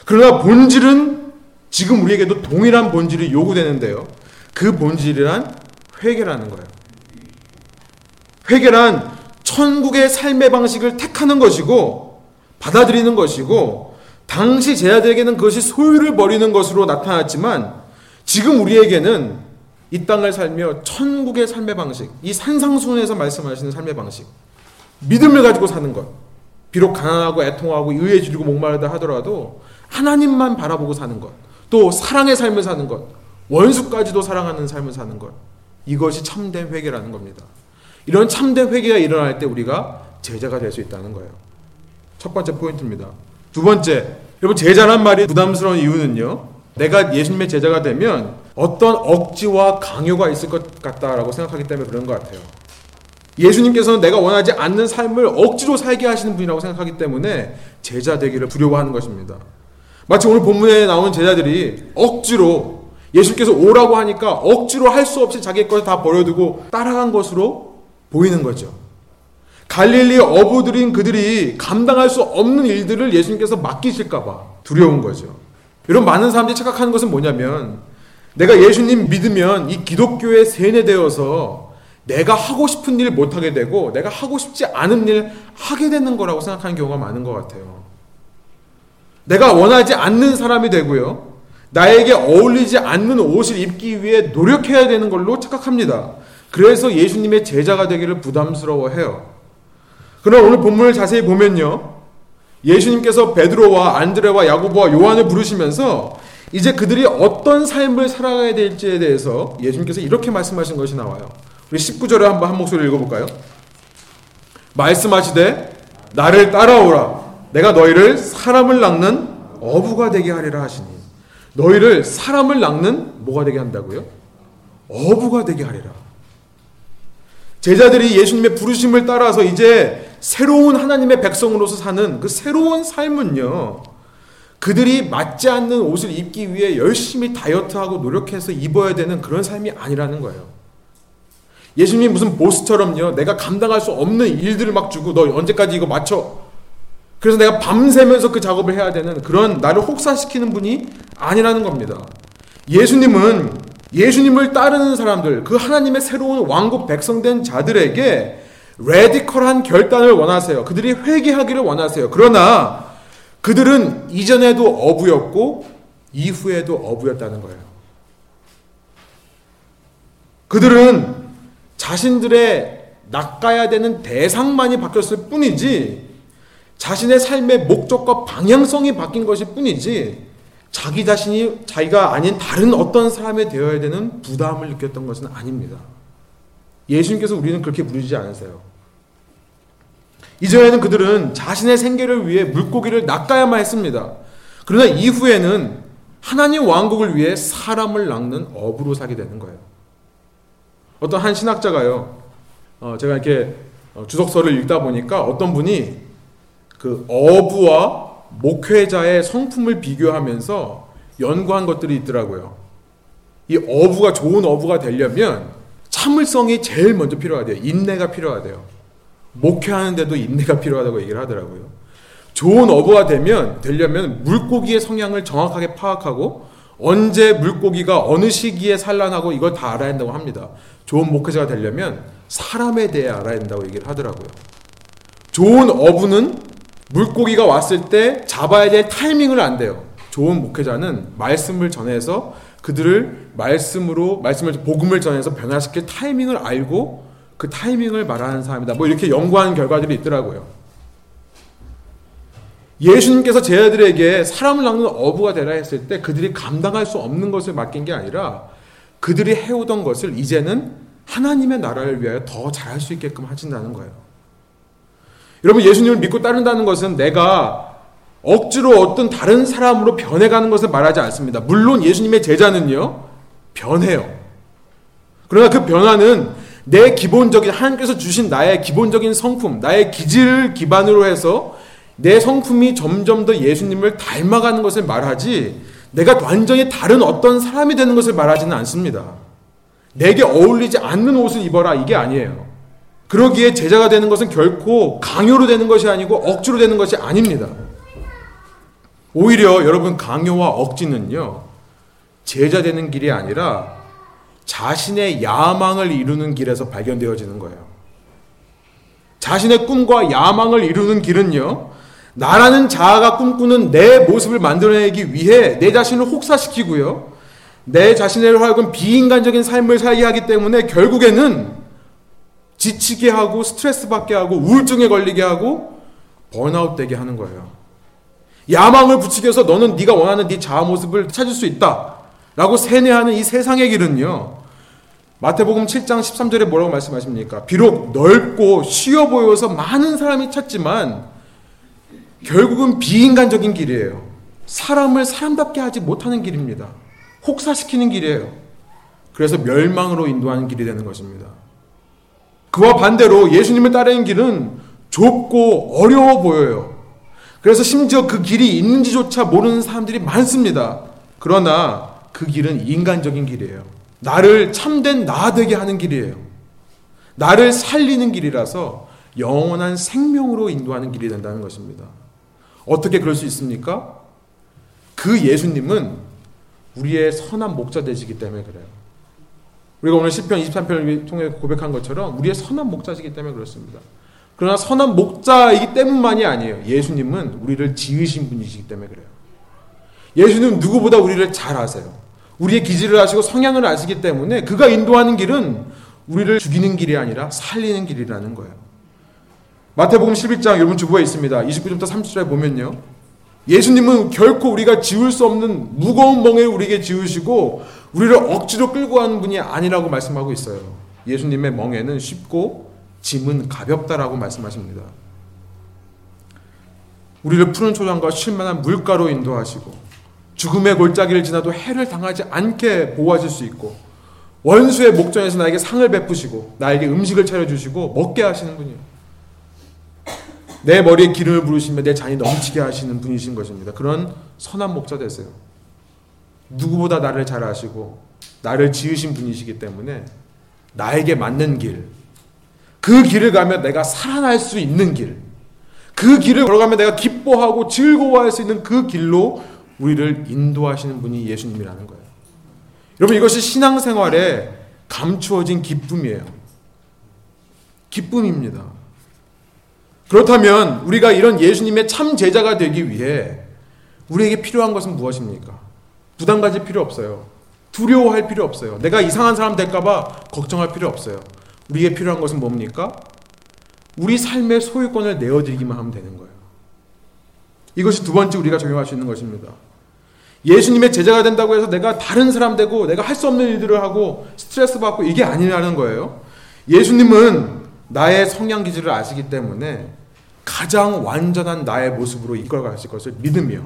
그러나 본질은 지금 우리에게도 동일한 본질이 요구되는데요. 그 본질이란 회개라는 거예요. 회개란 천국의 삶의 방식을 택하는 것이고 받아들이는 것이고 당시 제자들에게는 그것이 소유를 버리는 것으로 나타났지만 지금 우리에게는 이 땅을 살며 천국의 삶의 방식, 이 산상순에서 말씀하시는 삶의 방식, 믿음을 가지고 사는 것. 비록 가난하고 애통하고 의에 지르고 목마르다 하더라도 하나님만 바라보고 사는 것. 또 사랑의 삶을 사는 것. 원수까지도 사랑하는 삶을 사는 것. 이것이 참된 회개라는 겁니다. 이런 참된 회개가 일어날 때 우리가 제자가 될 수 있다는 거예요. 첫 번째 포인트입니다. 두 번째, 여러분 제자란 말이 부담스러운 이유는요. 내가 예수님의 제자가 되면 어떤 억지와 강요가 있을 것 같다라고 생각하기 때문에 그런 것 같아요. 예수님께서는 내가 원하지 않는 삶을 억지로 살게 하시는 분이라고 생각하기 때문에 제자 되기를 두려워하는 것입니다. 마치 오늘 본문에 나온 제자들이 억지로 예수님께서 오라고 하니까 억지로 할 수 없이 자기 것을 다 버려두고 따라간 것으로 보이는 거죠. 갈릴리 어부들인 그들이 감당할 수 없는 일들을 예수님께서 맡기실까봐 두려운 거죠. 이런 많은 사람들이 착각하는 것은 뭐냐면 내가 예수님 믿으면 이 기독교에 세뇌되어서 내가 하고 싶은 일 못하게 되고 내가 하고 싶지 않은 일 하게 되는 거라고 생각하는 경우가 많은 것 같아요. 내가 원하지 않는 사람이 되고요. 나에게 어울리지 않는 옷을 입기 위해 노력해야 되는 걸로 착각합니다. 그래서 예수님의 제자가 되기를 부담스러워해요. 그러나 오늘 본문을 자세히 보면요. 예수님께서 베드로와 안드레와 야고보와 요한을 부르시면서 이제 그들이 어떤 삶을 살아가야 될지에 대해서 예수님께서 이렇게 말씀하신 것이 나와요. 우리 19절에 한번 한 목소리 읽어볼까요? 말씀하시되 나를 따라오라. 내가 너희를 사람을 낚는 어부가 되게 하리라 하시니 너희를 사람을 낚는 뭐가 되게 한다고요? 어부가 되게 하리라. 제자들이 예수님의 부르심을 따라서 이제 새로운 하나님의 백성으로서 사는 그 새로운 삶은요. 그들이 맞지 않는 옷을 입기 위해 열심히 다이어트하고 노력해서 입어야 되는 그런 삶이 아니라는 거예요. 예수님 무슨 보스처럼요. 내가 감당할 수 없는 일들을 막 주고 너 언제까지 이거 맞춰. 그래서 내가 밤새면서 그 작업을 해야 되는 그런 나를 혹사시키는 분이 아니라는 겁니다. 예수님은 예수님을 따르는 사람들, 그 하나님의 새로운 왕국 백성된 자들에게 레디컬한 결단을 원하세요. 그들이 회개하기를 원하세요. 그러나 그들은 이전에도 어부였고 이후에도 어부였다는 거예요. 그들은 자신들의 낚아야 되는 대상만이 바뀌었을 뿐이지 자신의 삶의 목적과 방향성이 바뀐 것일 뿐이지 자기 자신이 자기가 아닌 다른 어떤 사람이 되어야 되는 부담을 느꼈던 것은 아닙니다. 예수님께서 우리는 그렇게 부르지 않으세요. 이전에는 그들은 자신의 생계를 위해 물고기를 낚아야만 했습니다. 그러나 이후에는 하나님 왕국을 위해 사람을 낚는 업으로 사게 되는 거예요. 어떤 한 신학자가요, 어, 제가 이렇게 어, 주석서를 읽다 보니까 어떤 분이 그 어부와 목회자의 성품을 비교하면서 연구한 것들이 있더라고요. 이 어부가 좋은 어부가 되려면 참을성이 제일 먼저 필요하대요. 인내가 필요하대요. 목회하는데도 인내가 필요하다고 얘기를 하더라고요. 좋은 어부가 되면 되려면 물고기의 성향을 정확하게 파악하고 언제 물고기가 어느 시기에 산란하고 이걸 다 알아야 한다고 합니다. 좋은 목회자가 되려면 사람에 대해 알아야 된다고 얘기를 하더라고요. 좋은 어부는 물고기가 왔을 때 잡아야 될 타이밍을 안 돼요. 좋은 목회자는 말씀을 전해서 그들을 말씀으로 말씀을 복음을 전해서 변화시킬 타이밍을 알고 그 타이밍을 말하는 사람이다. 뭐 이렇게 연구하는 결과들이 있더라고요. 예수님께서 제자들에게 사람을 낚는 어부가 되라 했을 때 그들이 감당할 수 없는 것을 맡긴 게 아니라 그들이 해오던 것을 이제는 하나님의 나라를 위하여 더 잘할 수 있게끔 하신다는 거예요. 여러분 예수님을 믿고 따른다는 것은 내가 억지로 어떤 다른 사람으로 변해가는 것을 말하지 않습니다. 물론 예수님의 제자는요 변해요. 그러나 그 변화는 내 기본적인 하나님께서 주신 나의 기본적인 성품, 나의 기질을 기반으로 해서 내 성품이 점점 더 예수님을 닮아가는 것을 말하지 내가 완전히 다른 어떤 사람이 되는 것을 말하지는 않습니다. 내게 어울리지 않는 옷을 입어라 이게 아니에요. 그러기에 제자가 되는 것은 결코 강요로 되는 것이 아니고 억지로 되는 것이 아닙니다. 오히려 여러분 강요와 억지는요. 제자 되는 길이 아니라 자신의 야망을 이루는 길에서 발견되어지는 거예요. 자신의 꿈과 야망을 이루는 길은요. 나라는 자아가 꿈꾸는 내 모습을 만들어내기 위해 내 자신을 혹사시키고요. 내 자신을 하여금 비인간적인 삶을 살게 하기 때문에 결국에는 지치게 하고 스트레스 받게 하고 우울증에 걸리게 하고 번아웃 되게 하는 거예요. 야망을 부추겨서 너는 네가 원하는 네 자아 모습을 찾을 수 있다. 라고 세뇌하는 이 세상의 길은요. 마태복음 7장 13절에 뭐라고 말씀하십니까? 비록 넓고 쉬워 보여서 많은 사람이 찾지만 결국은 비인간적인 길이에요. 사람을 사람답게 하지 못하는 길입니다. 혹사시키는 길이에요. 그래서 멸망으로 인도하는 길이 되는 것입니다. 그와 반대로 예수님을 따르는 길은 좁고 어려워 보여요. 그래서 심지어 그 길이 있는지조차 모르는 사람들이 많습니다. 그러나 그 길은 인간적인 길이에요. 나를 참된 나 되게 하는 길이에요. 나를 살리는 길이라서 영원한 생명으로 인도하는 길이 된다는 것입니다. 어떻게 그럴 수 있습니까? 그 예수님은 우리의 선한 목자 되시기 때문에 그래요. 우리가 오늘 10편 23편을 통해 고백한 것처럼 우리의 선한 목자시기 때문에 그렇습니다. 그러나 선한 목자이기 때문만이 아니에요. 예수님은 우리를 지으신 분이시기 때문에 그래요. 예수님은 누구보다 우리를 잘 아세요. 우리의 기질을 아시고 성향을 아시기 때문에 그가 인도하는 길은 우리를 죽이는 길이 아니라 살리는 길이라는 거예요. 마태복음 11장 여러분 주부에 있습니다. 29절부터 30절에 보면요. 예수님은 결코 우리가 지울 수 없는 무거운 멍에를 우리에게 지우시고 우리를 억지로 끌고 가는 분이 아니라고 말씀하고 있어요. 예수님의 멍에는 쉽고 짐은 가볍다라고 말씀하십니다. 우리를 푸른 초장과 쉴만한 물가로 인도하시고 죽음의 골짜기를 지나도 해를 당하지 않게 보호하실 수 있고 원수의 목전에서 나에게 상을 베푸시고 나에게 음식을 차려주시고 먹게 하시는 분이에요. 내 머리에 기름을 부으시며 내 잔이 넘치게 하시는 분이신 것입니다. 그런 선한 목자 되세요. 누구보다 나를 잘 아시고 나를 지으신 분이시기 때문에 나에게 맞는 길, 그 길을 가면 내가 살아날 수 있는 길, 그 길을 걸어가면 내가 기뻐하고 즐거워할 수 있는 그 길로 우리를 인도하시는 분이 예수님이라는 거예요. 여러분 이것이 신앙생활에 감추어진 기쁨이에요. 기쁨입니다. 그렇다면 우리가 이런 예수님의 참 제자가 되기 위해 우리에게 필요한 것은 무엇입니까? 부담 가질 필요 없어요. 두려워할 필요 없어요. 내가 이상한 사람 될까봐 걱정할 필요 없어요. 우리에게 필요한 것은 뭡니까? 우리 삶의 소유권을 내어드리기만 하면 되는 거예요. 이것이 두 번째 우리가 적용할 수 있는 것입니다. 예수님의 제자가 된다고 해서 내가 다른 사람 되고 내가 할 수 없는 일들을 하고 스트레스 받고 이게 아니라는 거예요. 예수님은 나의 성향 기질을 아시기 때문에 가장 완전한 나의 모습으로 이끌어 가실 것을 믿으며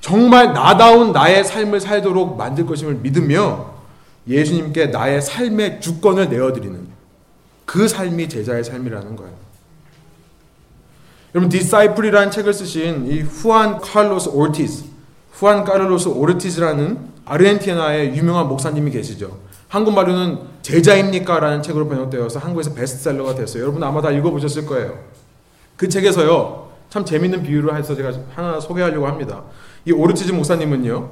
정말 나다운 나의 삶을 살도록 만들 것임을 믿으며 예수님께 나의 삶의 주권을 내어드리는 그 삶이 제자의 삶이라는 거예요. 여러분 Disciple이라는 책을 쓰신 이 후안 칼로스 오르티스, 후안 카를로스 오르티스라는 아르헨티나의 유명한 목사님이 계시죠. 한국말로는 제자입니까? 라는 책으로 번역되어서 한국에서 베스트셀러가 됐어요. 여러분 아마 다 읽어보셨을 거예요. 그 책에서요, 참 재밌는 비유를 해서 제가 하나 소개하려고 합니다. 이 오르티즈 목사님은요,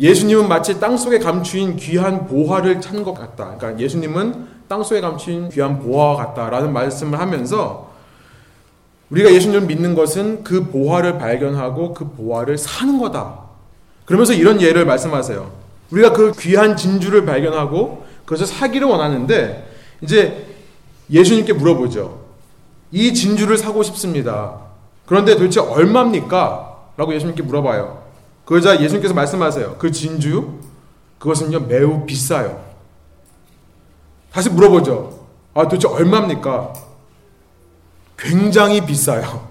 예수님은 마치 땅속에 감추인 귀한 보화를 찾는 것 같다. 그러니까 예수님은 땅속에 감추인 귀한 보화와 같다라는 말씀을 하면서 우리가 예수님을 믿는 것은 그 보화를 발견하고 그 보화를 사는 거다. 그러면서 이런 예를 말씀하세요. 우리가 그 귀한 진주를 발견하고 그것을 사기를 원하는데 이제 예수님께 물어보죠. 이 진주를 사고 싶습니다. 그런데 도대체 얼마입니까? 라고 예수님께 물어봐요. 그러자 예수님께서 말씀하세요. 그 진주, 그것은요, 매우 비싸요. 다시 물어보죠. 아, 도대체 얼마입니까? 굉장히 비싸요.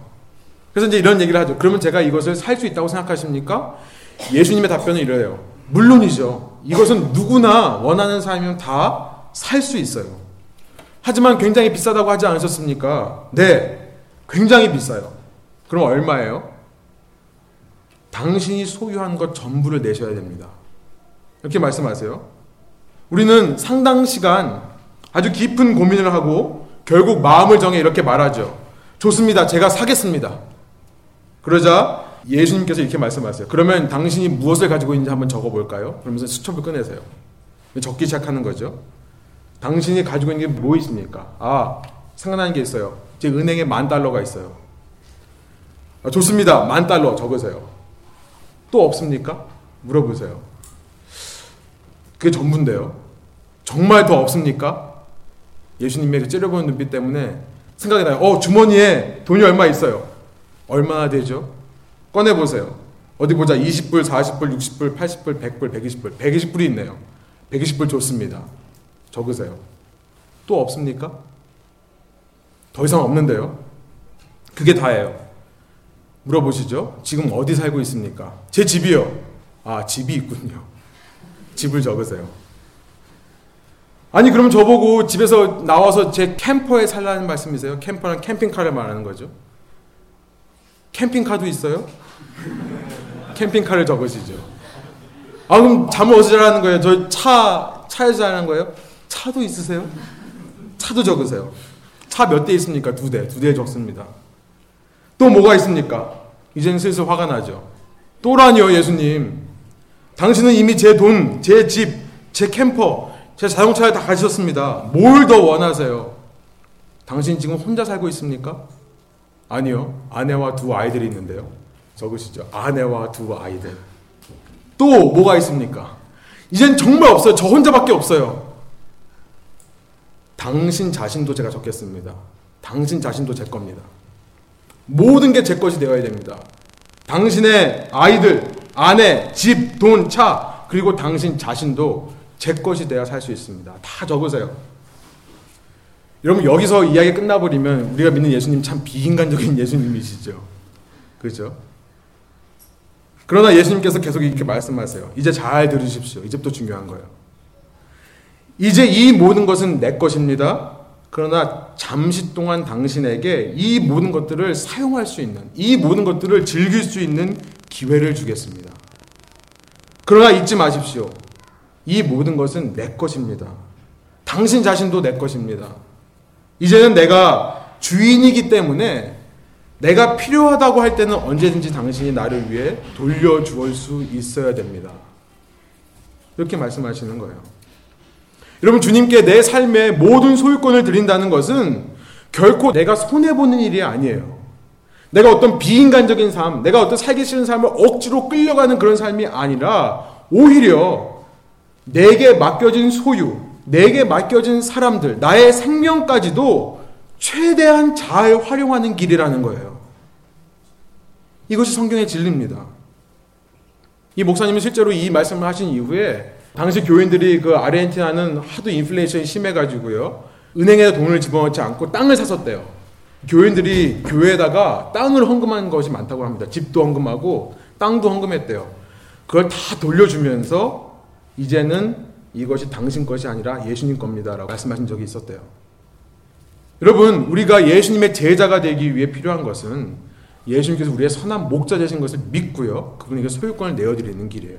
그래서 이제 이런 얘기를 하죠. 그러면 제가 이것을 살 수 있다고 생각하십니까? 예수님의 답변은 이래요. 물론이죠. 이것은 누구나 원하는 사람이면 다 살 수 있어요. 하지만 굉장히 비싸다고 하지 않으셨습니까? 네. 굉장히 비싸요. 그럼 얼마예요? 당신이 소유한 것 전부를 내셔야 됩니다. 이렇게 말씀하세요. 우리는 상당 시간 아주 깊은 고민을 하고 결국 마음을 정해 이렇게 말하죠. 좋습니다. 제가 사겠습니다. 그러자 예수님께서 이렇게 말씀하세요. 그러면 당신이 무엇을 가지고 있는지 한번 적어볼까요? 그러면서 수첩을 꺼내세요. 적기 시작하는 거죠. 당신이 가지고 있는 게 뭐 있습니까? 아, 생각나는 게 있어요. 제 은행에 만 달러가 있어요. 아, 좋습니다. 만 달러 적으세요. 또 없습니까? 물어보세요. 그게 전부인데요. 정말 더 없습니까? 예수님의 그 째려보는 눈빛 때문에 생각이 나요. 어, 주머니에 돈이 얼마 있어요. 얼마나 되죠? 꺼내보세요. 어디 보자. 20불, 40불, 60불, 80불, 100불, 120불. 120불이 있네요. 120불 좋습니다. 적으세요. 또 없습니까? 더 이상 없는데요. 그게 다예요. 물어보시죠. 지금 어디 살고 있습니까? 제 집이요. 아, 집이 있군요. 집을 적으세요. 아니, 그럼 저보고 집에서 나와서 제 캠퍼에 살라는 말씀이세요? 캠퍼는 캠핑카를 말하는 거죠. 캠핑카도 있어요? 캠핑카를 적으시죠. 아, 그럼 잠을 어디서 자라는 거예요? 저 차, 차에서 자라는 거예요? 차도 있으세요? 차도 적으세요. 차 몇 대 있습니까? 두 대. 두 대 적습니다. 또 뭐가 있습니까? 이제는 슬슬 화가 나죠. 또라니요, 예수님. 당신은 이미 제 돈, 제 집, 제 캠퍼, 제 자동차에 다 가지셨습니다. 뭘 더 원하세요? 당신 지금 혼자 살고 있습니까? 아니요. 아내와 두 아이들이 있는데요. 적으시죠. 아내와 두 아이들. 또 뭐가 있습니까? 이젠 정말 없어요. 저 혼자밖에 없어요. 당신 자신도 제가 적겠습니다. 당신 자신도 제 겁니다. 모든 게 제 것이 되어야 됩니다. 당신의 아이들, 아내, 집, 돈, 차, 그리고 당신 자신도 제 것이 돼야 살 수 있습니다. 다 적으세요. 여러분, 여기서 이야기 끝나버리면 우리가 믿는 예수님 참 비인간적인 [LAUGHS] 예수님이시죠. 그죠? 그러나 예수님께서 계속 이렇게 말씀하세요. 이제 잘 들으십시오. 이제부터 중요한 거예요. 이제 이 모든 것은 내 것입니다. 그러나 잠시 동안 당신에게 이 모든 것들을 사용할 수 있는, 이 모든 것들을 즐길 수 있는 기회를 주겠습니다. 그러나 잊지 마십시오. 이 모든 것은 내 것입니다. 당신 자신도 내 것입니다. 이제는 내가 주인이기 때문에 내가 필요하다고 할 때는 언제든지 당신이 나를 위해 돌려주올 수 있어야 됩니다. 이렇게 말씀하시는 거예요. 여러분, 주님께 내 삶의 모든 소유권을 드린다는 것은 결코 내가 손해 보는 일이 아니에요. 내가 어떤 비인간적인 삶, 내가 어떤 살기 싫은 삶을 억지로 끌려가는 그런 삶이 아니라 오히려 내게 맡겨진 소유, 내게 맡겨진 사람들, 나의 생명까지도 최대한 잘 활용하는 길이라는 거예요. 이것이 성경의 진리입니다. 이 목사님이 실제로 이 말씀을 하신 이후에 당시 교인들이 그 아르헨티나는 하도 인플레이션이 심해가지고요. 은행에 돈을 집어넣지 않고 땅을 샀었대요. 교인들이 교회에다가 땅을 헌금한 것이 많다고 합니다. 집도 헌금하고 땅도 헌금했대요. 그걸 다 돌려주면서 이제는 이것이 당신 것이 아니라 예수님 겁니다라고 말씀하신 적이 있었대요. 여러분, 우리가 예수님의 제자가 되기 위해 필요한 것은 예수님께서 우리의 선한 목자 되신 것을 믿고요. 그분에게 소유권을 내어드리는 길이에요.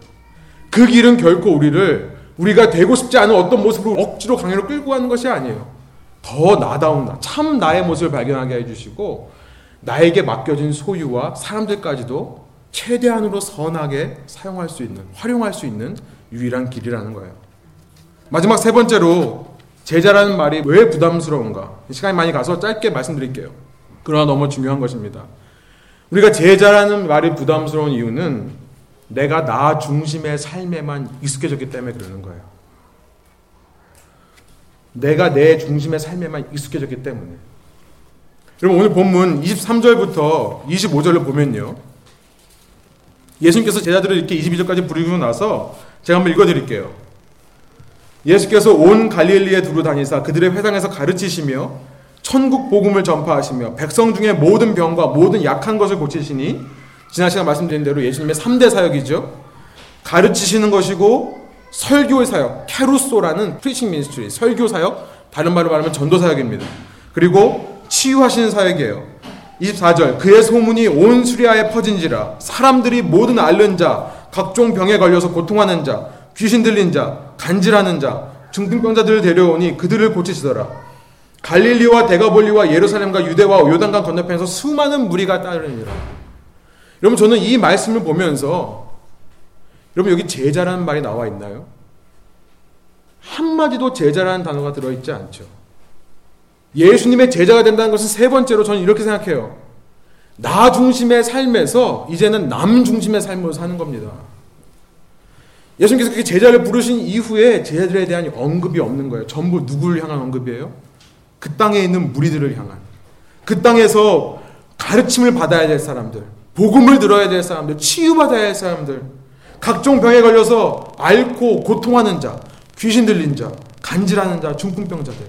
그 길은 결코 우리를 우리가 되고 싶지 않은 어떤 모습으로 억지로 강요로 끌고 가는 것이 아니에요. 더 나다운 나, 참 나의 모습을 발견하게 해주시고 나에게 맡겨진 소유와 사람들까지도 최대한으로 선하게 사용할 수 있는, 활용할 수 있는 유일한 길이라는 거예요. 마지막 세 번째로 제자라는 말이 왜 부담스러운가? 시간이 많이 가서 짧게 말씀드릴게요. 그러나 너무 중요한 것입니다. 우리가 제자라는 말이 부담스러운 이유는 내가 나 중심의 삶에만 익숙해졌기 때문에 그러는 거예요. 내가 내 중심의 삶에만 익숙해졌기 때문에. 여러분 오늘 본문 23절부터 25절을 보면요. 예수님께서 제자들을 이렇게 22절까지 부르고 나서 제가 한번 읽어 드릴게요. 예수께서 온 갈릴리에 두루 다니사 그들의 회당에서 가르치시며 천국 복음을 전파하시며 백성 중에 모든 병과 모든 약한 것을 고치시니 지난 시간 말씀드린 대로 예수님의 3대 사역이죠. 가르치시는 것이고 설교의 사역, κηρύσσω라는 preaching ministry, 설교 사역, 다른 말로 말하면 전도 사역입니다. 그리고 치유하시는 사역이에요. 24절 그의 소문이 온 수리아에 퍼진지라 사람들이 모든 앓는 자, 각종 병에 걸려서 고통하는 자, 귀신 들린 자, 간질하는 자, 중풍병자들을 데려오니 그들을 고치시더라. 갈릴리와 데가볼리와 예루살렘과 유대와 요단강 건너편에서 수많은 무리가 따르니라. 여러분 저는 이 말씀을 보면서 여러분 여기 제자라는 말이 나와 있나요? 한마디도 제자라는 단어가 들어있지 않죠. 예수님의 제자가 된다는 것은 세 번째로 저는 이렇게 생각해요. 나 중심의 삶에서 이제는 남 중심의 삶으로 사는 겁니다. 예수님께서 그렇게 제자를 부르신 이후에 제자들에 대한 언급이 없는 거예요. 전부 누구를 향한 언급이에요? 그 땅에 있는 무리들을 향한. 그 땅에서 가르침을 받아야 될 사람들, 복음을 들어야 될 사람들, 치유받아야 할 사람들, 각종 병에 걸려서 앓고 고통하는 자, 귀신 들린 자, 간질하는 자, 중풍병자들.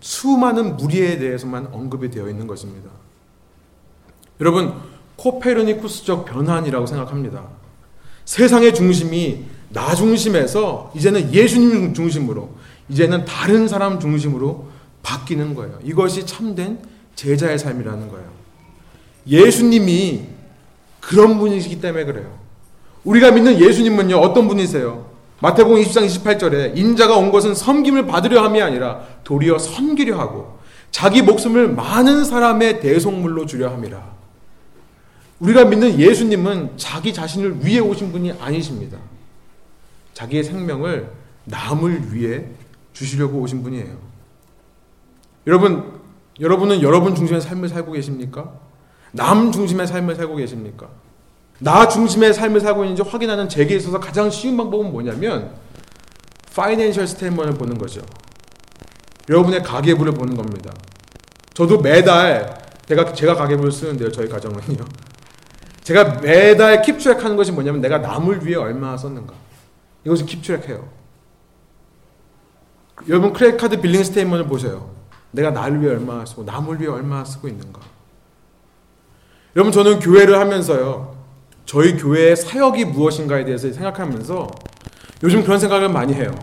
수많은 무리에 대해서만 언급이 되어 있는 것입니다. 여러분, 코페르니쿠스적 변환이라고 생각합니다. 세상의 중심이 나 중심에서 이제는 예수님 중심으로, 이제는 다른 사람 중심으로 바뀌는 거예요. 이것이 참된 제자의 삶이라는 거예요. 예수님이 그런 분이시기 때문에 그래요. 우리가 믿는 예수님은요, 어떤 분이세요? 마태복음 20장 28절에 인자가 온 것은 섬김을 받으려 함이 아니라 도리어 섬기려 하고 자기 목숨을 많은 사람의 대속물로 주려 함이라. 우리가 믿는 예수님은 자기 자신을 위해 오신 분이 아니십니다. 자기의 생명을 남을 위해 주시려고 오신 분이에요. 여러분, 여러분은 여러분 중심의 삶을 살고 계십니까? 남 중심의 삶을 살고 계십니까? 나 중심의 삶을 살고 있는지 확인하는 제게 있어서 가장 쉬운 방법은 뭐냐면 financial statement을 보는 거죠. 여러분의 가계부를 보는 겁니다. 저도 매달 제가 제가 가계부를 쓰는데요. 저희 가정은요. 제가 매달 keep track 하는 것이 뭐냐면 내가 남을 위해 얼마나 썼는가. 이것을 keep track 해요. 여러분 credit card billing statement을 보세요. 내가 나를 위해 얼마나 쓰고 남을 위해 얼마나 쓰고 있는가. 여러분 저는 교회를 하면서요. 저희 교회의 사역이 무엇인가에 대해서 생각하면서 요즘 그런 생각을 많이 해요.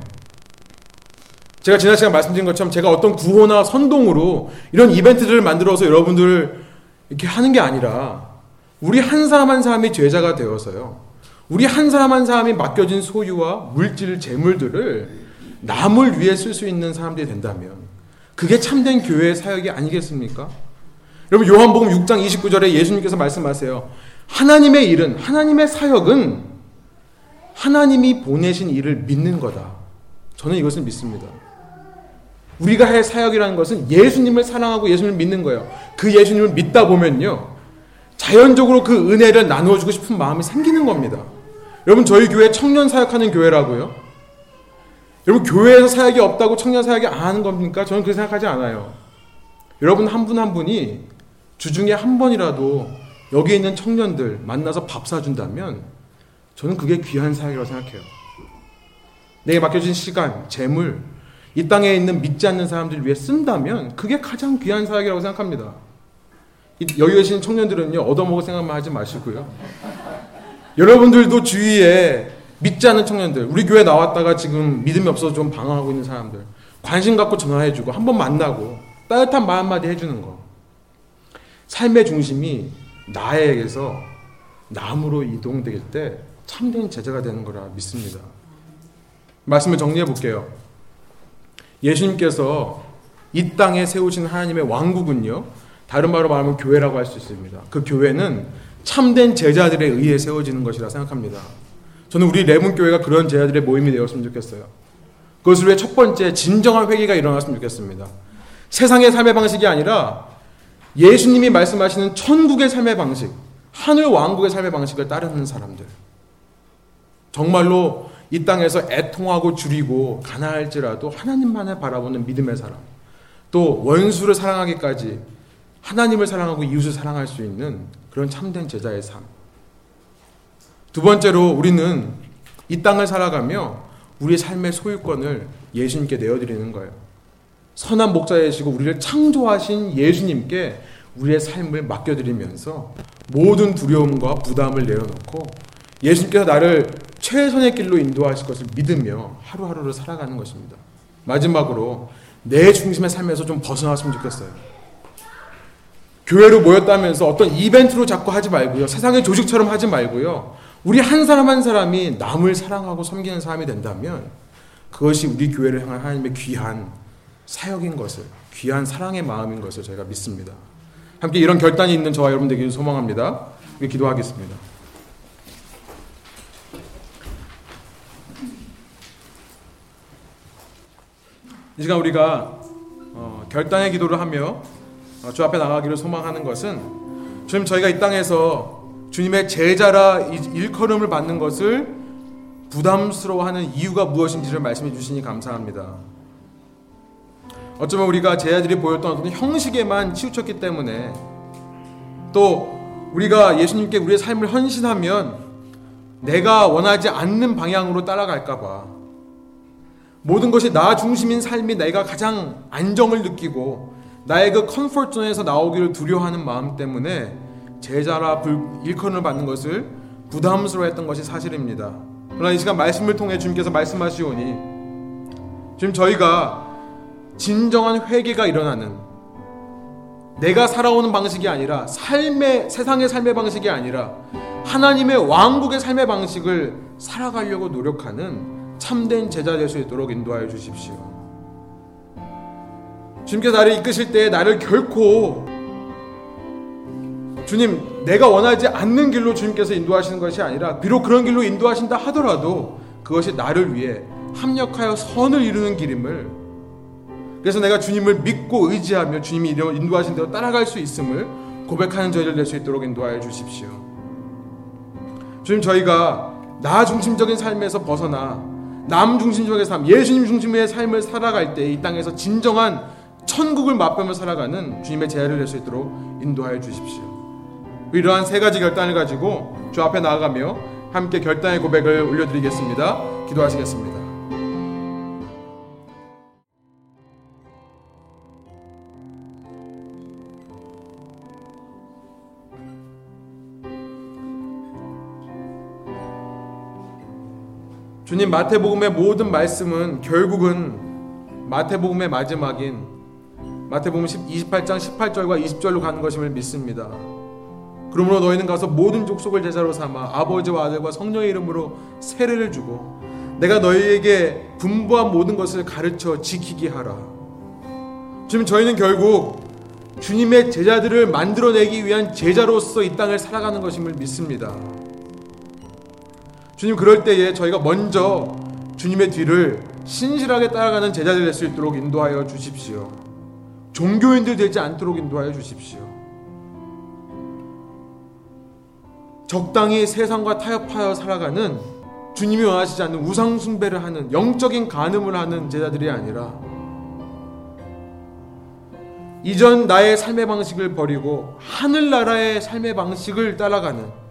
제가 지난 시간 말씀드린 것처럼 제가 어떤 구호나 선동으로 이런 이벤트들을 만들어서 여러분들을 이렇게 하는 게 아니라 우리 한 사람 한 사람이 죄자가 되어서요. 우리 한 사람 한 사람이 맡겨진 소유와 물질, 재물들을 남을 위해 쓸 수 있는 사람들이 된다면 그게 참된 교회의 사역이 아니겠습니까? 여러분 요한복음 6장 29절에 예수님께서 말씀하세요. 하나님의 일은 하나님의 사역은 하나님이 보내신 일을 믿는 거다. 저는 이것을 믿습니다. 우리가 할 사역이라는 것은 예수님을 사랑하고 예수님을 믿는 거예요. 그 예수님을 믿다 보면요. 자연적으로 그 은혜를 나누어 주고 싶은 마음이 생기는 겁니다. 여러분, 저희 교회 청년 사역하는 교회라고요? 여러분, 교회에서 사역이 없다고 청년 사역이 안 하는 겁니까? 저는 그렇게 생각하지 않아요. 여러분 한 분한 한 분이 주중에 한 번이라도 여기 있는 청년들 만나서 밥 사준다면 저는 그게 귀한 사역이라고 생각해요. 내게 맡겨진 시간, 재물, 이 땅에 있는 믿지 않는 사람들을 위해 쓴다면 그게 가장 귀한 사역이라고 생각합니다. 여기 계신 청년들은요, 얻어먹을 생각만 하지 마시고요. 여러분들도 주위에 믿지 않는 청년들, 우리 교회 나왔다가 지금 믿음이 없어서 좀 방황하고 있는 사람들, 관심 갖고 전화해주고, 한번 만나고, 따뜻한 말 한마디 해주는 거. 삶의 중심이 나에게서 남으로 이동될 때 참된 제자가 되는 거라 믿습니다. 말씀을 정리해 볼게요. 예수님께서 이 땅에 세우신 하나님의 왕국은요, 다른 말로 말하면 교회라고 할 수 있습니다. 그 교회는 참된 제자들에 의해 세워지는 것이라 생각합니다. 저는 우리 레몬 교회가 그런 제자들의 모임이 되었으면 좋겠어요. 그것을 위해 첫 번째 진정한 회개가 일어났으면 좋겠습니다. 세상의 삶의 방식이 아니라 예수님이 말씀하시는 천국의 삶의 방식, 하늘 왕국의 삶의 방식을 따르는 사람들. 정말로 이 땅에서 애통하고 줄이고 가난할지라도 하나님만을 바라보는 믿음의 사람. 또 원수를 사랑하기까지 하나님을 사랑하고 이웃을 사랑할 수 있는 그런 참된 제자의 삶. 두 번째로 우리는 이 땅을 살아가며 우리의 삶의 소유권을 예수님께 내어드리는 거예요. 선한 목자이시고 우리를 창조하신 예수님께 우리의 삶을 맡겨드리면서 모든 두려움과 부담을 내려놓고 예수님께서 나를 최선의 길로 인도하실 것을 믿으며 하루하루를 살아가는 것입니다. 마지막으로 내 중심의 삶에서 좀 벗어났으면 좋겠어요. 교회로 모였다면서 어떤 이벤트로 자꾸 하지 말고요. 세상의 조직처럼 하지 말고요. 우리 한 사람 한 사람이 남을 사랑하고 섬기는 사람이 된다면 그것이 우리 교회를 향한 하나님의 귀한 사역인 것을 귀한 사랑의 마음인 것을 저희가 믿습니다. 함께 이런 결단이 있는 저와 여러분 되기를 소망합니다. 기도하겠습니다. 이 시간 우리가 어, 결단의 기도를 하며 어, 주 앞에 나가기를 소망하는 것은 주님 저희가 이 땅에서 주님의 제자라 일컬음을 받는 것을 부담스러워하는 이유가 무엇인지를 말씀해 주시니 감사합니다. 어쩌면 우리가 제 아들이 보였던 어떤 형식에만 치우쳤기 때문에 또 우리가 예수님께 우리의 삶을 헌신하면 내가 원하지 않는 방향으로 따라갈까봐 모든 것이 나 중심인 삶이 내가 가장 안정을 느끼고 나의 그 comfort zone에서 나오기를 두려워하는 마음 때문에 제자라 일컬음 받는 것을 부담스러워했던 것이 사실입니다. 그러나 이 시간 말씀을 통해 주님께서 말씀하시오니 지금 저희가 진정한 회개가 일어나는 내가 살아오는 방식이 아니라 삶의 세상의 삶의 방식이 아니라 하나님의 왕국의 삶의 방식을 살아가려고 노력하는 참된 제자 될 수 있도록 인도하여 주십시오. 주님께서 나를 이끄실 때 나를 결코 주님 내가 원하지 않는 길로 주님께서 인도하시는 것이 아니라 비록 그런 길로 인도하신다 하더라도 그것이 나를 위해 합력하여 선을 이루는 길임을 그래서 내가 주님을 믿고 의지하며 주님이 인도하신 대로 따라갈 수 있음을 고백하는 저희를 낼 수 있도록 인도하여 주십시오. 주님 저희가 나 중심적인 삶에서 벗어나 남 중심적인 삶, 예수님 중심의 삶을 살아갈 때 이 땅에서 진정한 천국을 맛보며 살아가는 주님의 제안을 낼 수 있도록 인도하여 주십시오. 이러한 세 가지 결단을 가지고 주 앞에 나아가며 함께 결단의 고백을 올려드리겠습니다. 기도하시겠습니다. 주님 마태복음의 모든 말씀은 결국은 마태복음의 마지막인 마태복음 28장 18절과 20절로 가는 것임을 믿습니다. 그러므로 너희는 가서 모든 족속을 제자로 삼아 아버지와 아들과 성령의 이름으로 세례를 주고 내가 너희에게 분부한 모든 것을 가르쳐 지키게 하라. 지금 저희는 결국 주님의 제자들을 만들어내기 위한 제자로서 이 땅을 살아가는 것임을 믿습니다. 주님 그럴 때에 저희가 먼저 주님의 뒤를 신실하게 따라가는 제자들 될 수 있도록 인도하여 주십시오. 종교인들 되지 않도록 인도하여 주십시오. 적당히 세상과 타협하여 살아가는 주님이 원하시지 않는 우상숭배를 하는 영적인 간음을 하는 제자들이 아니라 이전 나의 삶의 방식을 버리고 하늘나라의 삶의 방식을 따라가는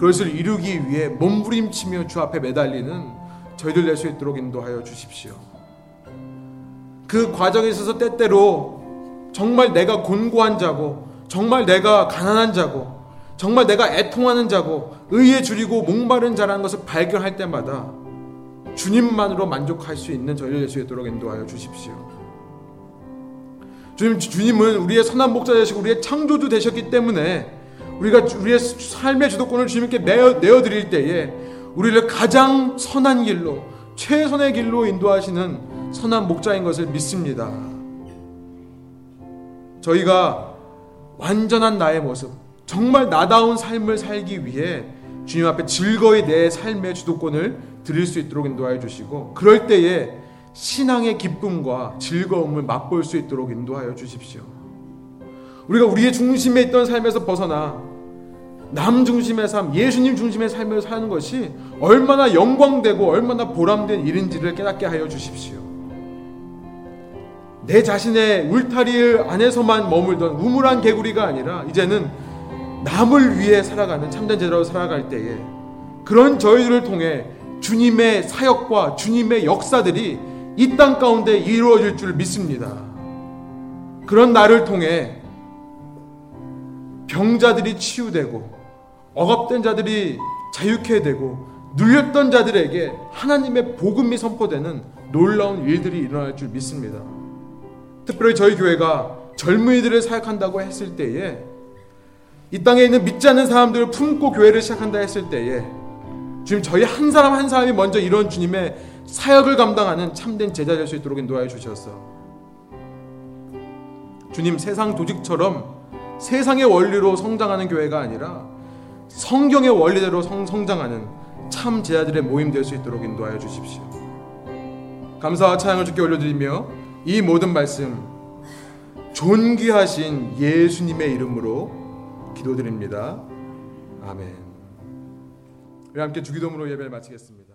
그것을 이루기 위해 몸부림치며 주 앞에 매달리는 저희들 될 수 있도록 인도하여 주십시오. 그 과정에 있어서 때때로 정말 내가 곤고한 자고 정말 내가 가난한 자고 정말 내가 애통하는 자고 의에 줄이고 목마른 자라는 것을 발견할 때마다 주님만으로 만족할 수 있는 저희를 될수 있도록 인도하여 주십시오. 주님, 주님은 우리의 선한 목자 되시고 우리의 창조주 되셨기 때문에 우리가 우리의 삶의 주도권을 주님께 내어, 내어 드릴 때에 우리를 가장 선한 길로 최선의 길로 인도하시는 선한 목자인 것을 믿습니다. 저희가 완전한 나의 모습, 정말 나다운 삶을 살기 위해 주님 앞에 즐거이 내 삶의 주도권을 드릴 수 있도록 인도하여 주시고 그럴 때에 신앙의 기쁨과 즐거움을 맛볼 수 있도록 인도하여 주십시오. 우리가 우리의 중심에 있던 삶에서 벗어나 남 중심의 삶, 예수님 중심의 삶을 사는 것이 얼마나 영광되고 얼마나 보람된 일인지를 깨닫게 하여 주십시오. 내 자신의 울타리 안에서만 머물던 우물한 개구리가 아니라 이제는 남을 위해 살아가는 참된 제자로 살아갈 때에 그런 저희들을 통해 주님의 사역과 주님의 역사들이 이 땅 가운데 이루어질 줄 믿습니다. 그런 나를 통해 병자들이 치유되고 억압된 자들이 자유케 되고 눌렸던 자들에게 하나님의 복음이 선포되는 놀라운 일들이 일어날 줄 믿습니다. 특별히 저희 교회가 젊은이들을 사역한다고 했을 때에 이 땅에 있는 믿지 않는 사람들을 품고 교회를 시작한다 했을 때에 주님 저희 한 사람 한 사람이 먼저 이런 주님의 사역을 감당하는 참된 제자 될 수 있도록 인도하여 주셨어. 주님 세상 조직처럼 세상의 원리로 성장하는 교회가 아니라 성경의 원리대로 성, 성장하는 참 제자들의 모임 될 수 있도록 인도하여 주십시오. 감사와 찬양을 주께 올려드리며 이 모든 말씀 존귀하신 예수님의 이름으로 기도드립니다. 아멘. 우리 함께 주기도문으로 예배를 마치겠습니다.